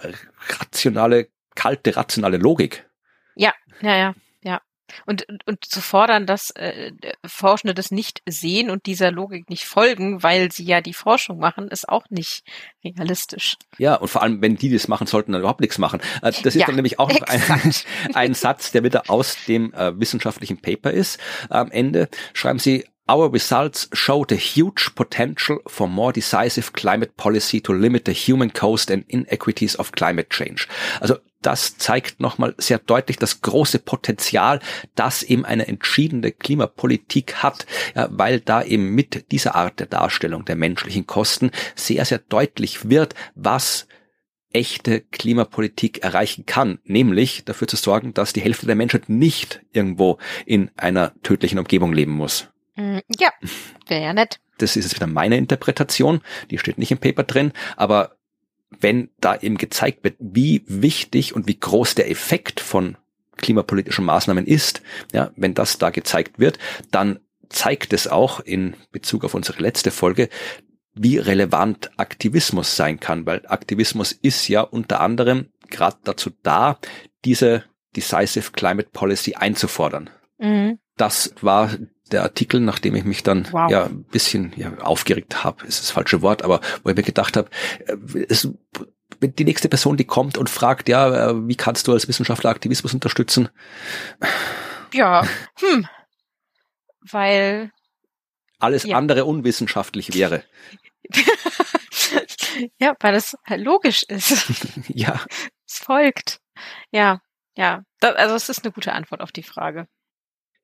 rationale, kalte, rationale Logik. Ja, ja, ja, ja. Und, und, zu fordern, dass äh, Forschende das nicht sehen und dieser Logik nicht folgen, weil sie ja die Forschung machen, ist auch nicht realistisch. Ja, und vor allem, wenn die das machen, sollten dann überhaupt nichts machen. Äh, das ist ja, dann nämlich auch noch ein, [LAUGHS] ein Satz, der wieder aus dem äh, wissenschaftlichen Paper ist. Am Ende schreiben sie, Our results show the huge potential for more decisive climate policy to limit the human cost and inequities of climate change. Also das zeigt nochmal sehr deutlich das große Potenzial, das eben eine entschiedene Klimapolitik hat, weil da eben mit dieser Art der Darstellung der menschlichen Kosten sehr, sehr deutlich wird, was echte Klimapolitik erreichen kann, nämlich dafür zu sorgen, dass die Hälfte der Menschheit nicht irgendwo in einer tödlichen Umgebung leben muss. Mm, ja, wäre ja nett. Das ist jetzt wieder meine Interpretation, die steht nicht im Paper drin, aber wenn da eben gezeigt wird, wie wichtig und wie groß der Effekt von klimapolitischen Maßnahmen ist, ja, wenn das da gezeigt wird, dann zeigt es auch in Bezug auf unsere letzte Folge, wie relevant Aktivismus sein kann, weil Aktivismus ist ja unter anderem gerade dazu da, diese Decisive Climate Policy einzufordern. Mhm. Das war der Artikel, nachdem ich mich dann wow. ja ein bisschen ja, aufgeregt habe, ist das falsche Wort, aber wo ich mir gedacht habe, äh, es, die nächste Person, die kommt und fragt, ja, äh, wie kannst du als Wissenschaftler Aktivismus unterstützen? Ja, hm. Weil alles ja. andere unwissenschaftlich wäre. [LAUGHS] ja, weil es logisch ist. [LAUGHS] ja. Es folgt. Ja, ja. Das, also es ist eine gute Antwort auf die Frage.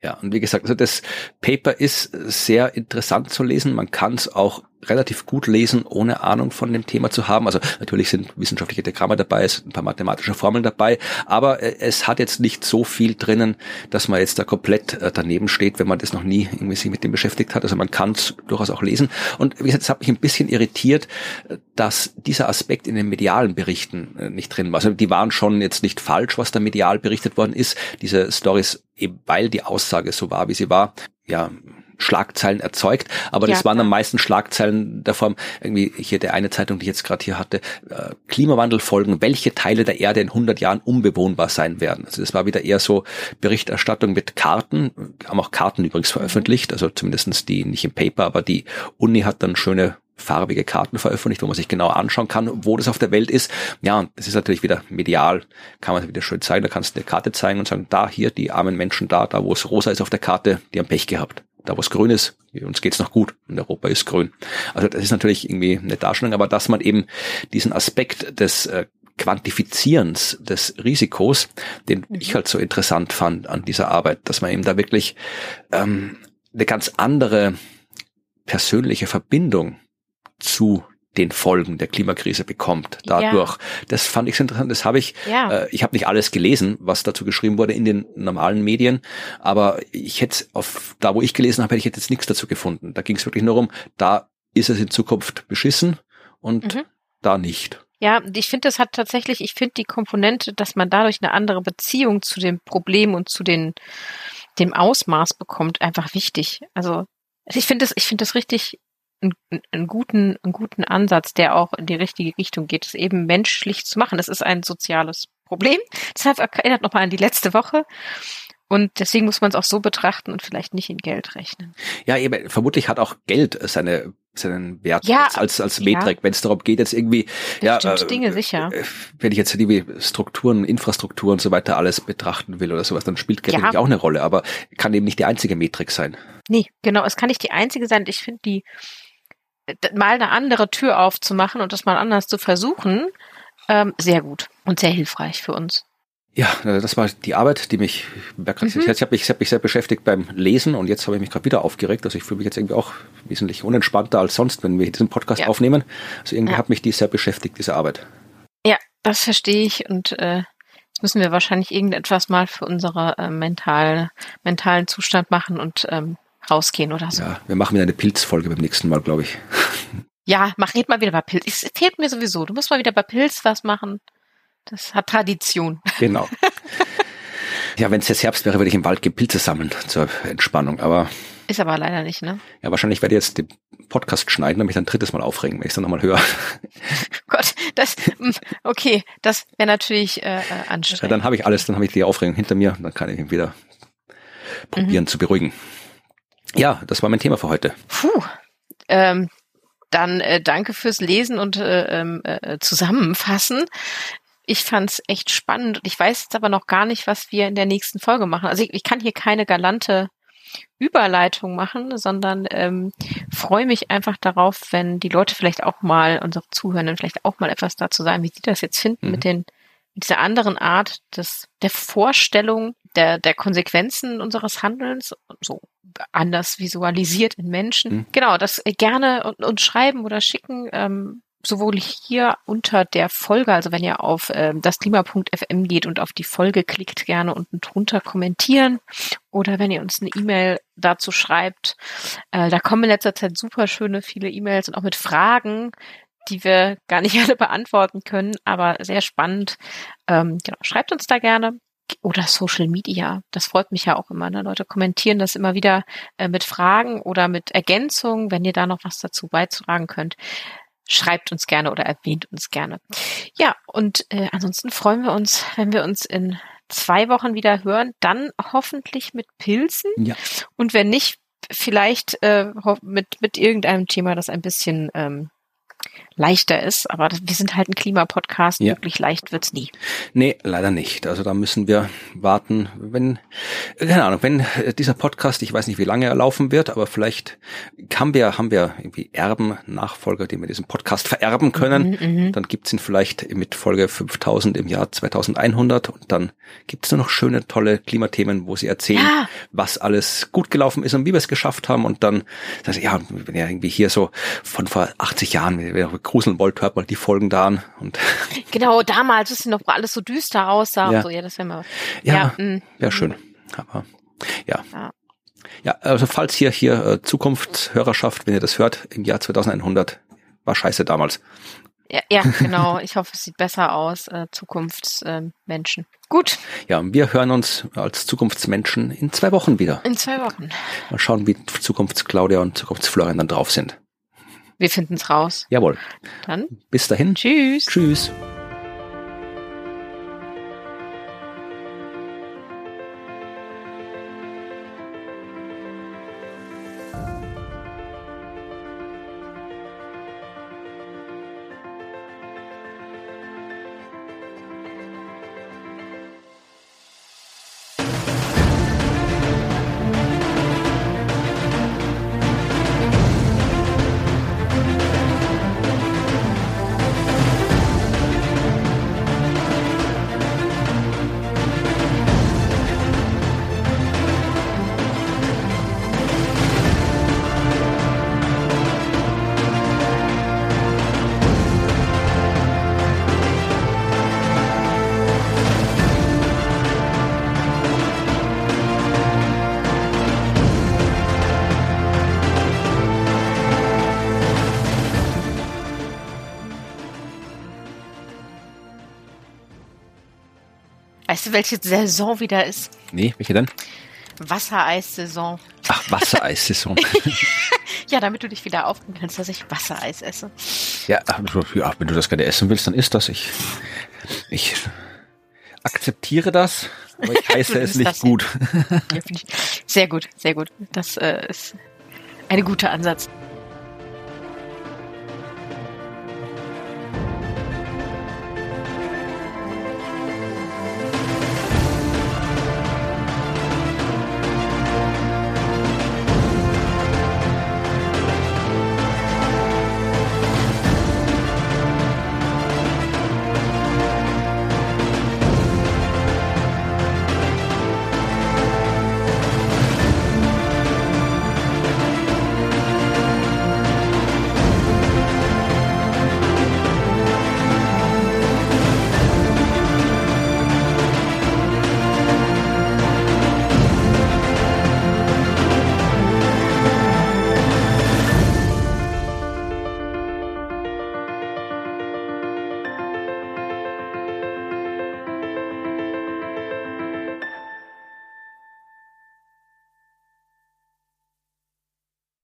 Ja, und wie gesagt, also das Paper ist sehr interessant zu lesen. Man kann es auch relativ gut lesen, ohne Ahnung von dem Thema zu haben. Also natürlich sind wissenschaftliche Diagramme dabei, es sind ein paar mathematische Formeln dabei, aber äh, es hat jetzt nicht so viel drinnen, dass man jetzt da komplett äh, daneben steht, wenn man das noch nie irgendwie sich mit dem beschäftigt hat. Also man kann es durchaus auch lesen. Und wie gesagt, es hat mich ein bisschen irritiert, dass dieser Aspekt in den medialen Berichten äh, nicht drin war. Also die waren schon jetzt nicht falsch, was da medial berichtet worden ist. Diese Stories eben weil die Aussage so war, wie sie war, ja, Schlagzeilen erzeugt, aber das ja, waren am meisten Schlagzeilen der Form, irgendwie hier der eine Zeitung, die ich jetzt gerade hier hatte, äh, Klimawandel folgen, welche Teile der Erde in 100 Jahren unbewohnbar sein werden. Also das war wieder eher so Berichterstattung mit Karten, haben auch Karten übrigens veröffentlicht, also zumindestens die nicht im Paper, aber die Uni hat dann schöne farbige Karten veröffentlicht, wo man sich genau anschauen kann, wo das auf der Welt ist. Ja, und das ist natürlich wieder medial, kann man wieder schön zeigen. Da kannst du eine Karte zeigen und sagen, da hier die armen Menschen da, da wo es rosa ist auf der Karte, die haben Pech gehabt. Da wo es grün ist, uns geht's noch gut. In Europa ist grün. Also das ist natürlich irgendwie eine Darstellung, aber dass man eben diesen Aspekt des äh, Quantifizierens des Risikos, den mhm. ich halt so interessant fand an dieser Arbeit, dass man eben da wirklich ähm, eine ganz andere persönliche Verbindung zu den Folgen der Klimakrise bekommt dadurch. Ja. Das fand ich interessant. Das habe ich. Ja. Äh, ich habe nicht alles gelesen, was dazu geschrieben wurde in den normalen Medien, aber ich hätte auf da, wo ich gelesen habe, hätte ich jetzt nichts dazu gefunden. Da ging es wirklich nur um, da ist es in Zukunft beschissen und mhm. da nicht. Ja, ich finde, das hat tatsächlich, ich finde die Komponente, dass man dadurch eine andere Beziehung zu dem Problem und zu den dem Ausmaß bekommt, einfach wichtig. Also ich finde das, ich finde das richtig einen, guten, einen guten Ansatz, der auch in die richtige Richtung geht, es eben menschlich zu machen. Das ist ein soziales Problem. Deshalb erinnert nochmal an die letzte Woche. Und deswegen muss man es auch so betrachten und vielleicht nicht in Geld rechnen. Ja, eben, vermutlich hat auch Geld seine seinen Wert ja, als als Metrik, ja. wenn es darum geht jetzt irgendwie ja äh, Dinge sicher. Äh, wenn ich jetzt die Strukturen, Infrastruktur und so weiter alles betrachten will oder sowas, dann spielt Geld ja. auch eine Rolle, aber kann eben nicht die einzige Metrik sein. Nee, genau, es kann nicht die einzige sein. Ich finde die mal eine andere Tür aufzumachen und das mal anders zu versuchen, ähm, sehr gut und sehr hilfreich für uns. Ja, äh, das war die Arbeit, die mich, mhm. ich habe mich, hab mich sehr beschäftigt beim Lesen und jetzt habe ich mich gerade wieder aufgeregt. Also ich fühle mich jetzt irgendwie auch wesentlich unentspannter als sonst, wenn wir diesen Podcast ja. aufnehmen. Also irgendwie ja. hat mich die sehr beschäftigt, diese Arbeit. Ja, das verstehe ich und äh, jetzt müssen wir wahrscheinlich irgendetwas mal für unsere äh, mental, mentalen Zustand machen und ähm, rausgehen oder so. Ja, wir machen wieder eine Pilzfolge beim nächsten Mal, glaube ich. Ja, mach red mal wieder bei Pilz. Es fehlt mir sowieso. Du musst mal wieder bei Pilz was machen. Das hat Tradition. Genau. Ja, wenn es jetzt Herbst wäre, würde ich im Wald Pilze sammeln zur Entspannung, aber. Ist aber leider nicht, ne? Ja, wahrscheinlich werde ich jetzt den Podcast schneiden und mich dann drittes Mal aufregen, wenn ich es dann nochmal höre. [LAUGHS] Gott, das, hm, okay, das wäre natürlich äh, äh, anstrengend. Ja, dann habe ich alles, dann habe ich die Aufregung hinter mir, dann kann ich ihn wieder probieren mhm. zu beruhigen. Ja, das war mein Thema für heute. Puh. Ähm, dann äh, danke fürs Lesen und äh, ähm, äh, Zusammenfassen. Ich fand's echt spannend und ich weiß jetzt aber noch gar nicht, was wir in der nächsten Folge machen. Also ich, ich kann hier keine galante Überleitung machen, sondern ähm, freue mich einfach darauf, wenn die Leute vielleicht auch mal, unsere Zuhörenden vielleicht auch mal etwas dazu sagen, wie sie das jetzt finden mhm. mit den dieser anderen Art des, der Vorstellung der, der Konsequenzen unseres Handelns, so anders visualisiert in Menschen. Mhm. Genau, das gerne uns schreiben oder schicken. Ähm, sowohl hier unter der Folge, also wenn ihr auf äh, das Klima.fm geht und auf die Folge klickt, gerne unten drunter kommentieren oder wenn ihr uns eine E-Mail dazu schreibt. Äh, da kommen in letzter Zeit super schöne viele E-Mails und auch mit Fragen, die wir gar nicht [LAUGHS] alle beantworten können, aber sehr spannend. Ähm, genau, schreibt uns da gerne oder Social Media. Das freut mich ja auch immer. Ne? Leute kommentieren das immer wieder äh, mit Fragen oder mit Ergänzungen, wenn ihr da noch was dazu beitragen könnt schreibt uns gerne oder erwähnt uns gerne. Ja, und äh, ansonsten freuen wir uns, wenn wir uns in zwei Wochen wieder hören, dann hoffentlich mit Pilzen. Ja. Und wenn nicht, vielleicht äh, mit, mit irgendeinem Thema, das ein bisschen ähm, leichter ist. Aber wir sind halt ein Klimapodcast. Ja. Wirklich leicht wird's nie. Nee, leider nicht. Also da müssen wir warten, wenn, keine Ahnung, wenn dieser Podcast, ich weiß nicht, wie lange er laufen wird, aber vielleicht haben wir, haben wir irgendwie Erben, Nachfolger, die wir diesen Podcast vererben können. Mhm, mhm. dann gibt's ihn vielleicht mit Folge 5000 im Jahr 2100 und dann gibt's nur noch schöne, tolle Klimathemen, wo sie erzählen, ja. was alles gut gelaufen ist und wie wir es geschafft haben und dann, also, ja, wenn ja irgendwie hier so von vor 80 Jahren, gruseln wollt, hört mal die Folgen da an. Und [LAUGHS] genau, damals ist noch alles so düster aussah ja. so. Ja, das wäre mal. Ja, ja, mm, ja schön. Aber ja. ja. Ja, also falls hier hier äh, Zukunftshörerschaft, wenn ihr das hört, im Jahr 2100 war scheiße damals. Ja, ja genau. Ich hoffe, es sieht besser aus, äh, Zukunftsmenschen. Äh, Gut. Ja, wir hören uns als Zukunftsmenschen in zwei Wochen wieder. In zwei Wochen. Mal schauen, wie Zukunftsclaudia und Zukunftsflorian dann drauf sind. Wir finden es raus. Jawohl. Dann. Bis dahin. Tschüss. Tschüss. Weißt du, welche Saison wieder ist? Nee, welche denn? Wassereissaison. Ach, Wassereissaison. [LAUGHS] ja, damit du dich wieder aufnehmen kannst, dass ich Wassereis esse. Ja, wenn du das gerne essen willst, dann isst das. Ich, ich akzeptiere das, aber ich [LAUGHS] heiße es nicht gut. ja, sehr gut, sehr gut. Das äh, ist ein guter Ansatz.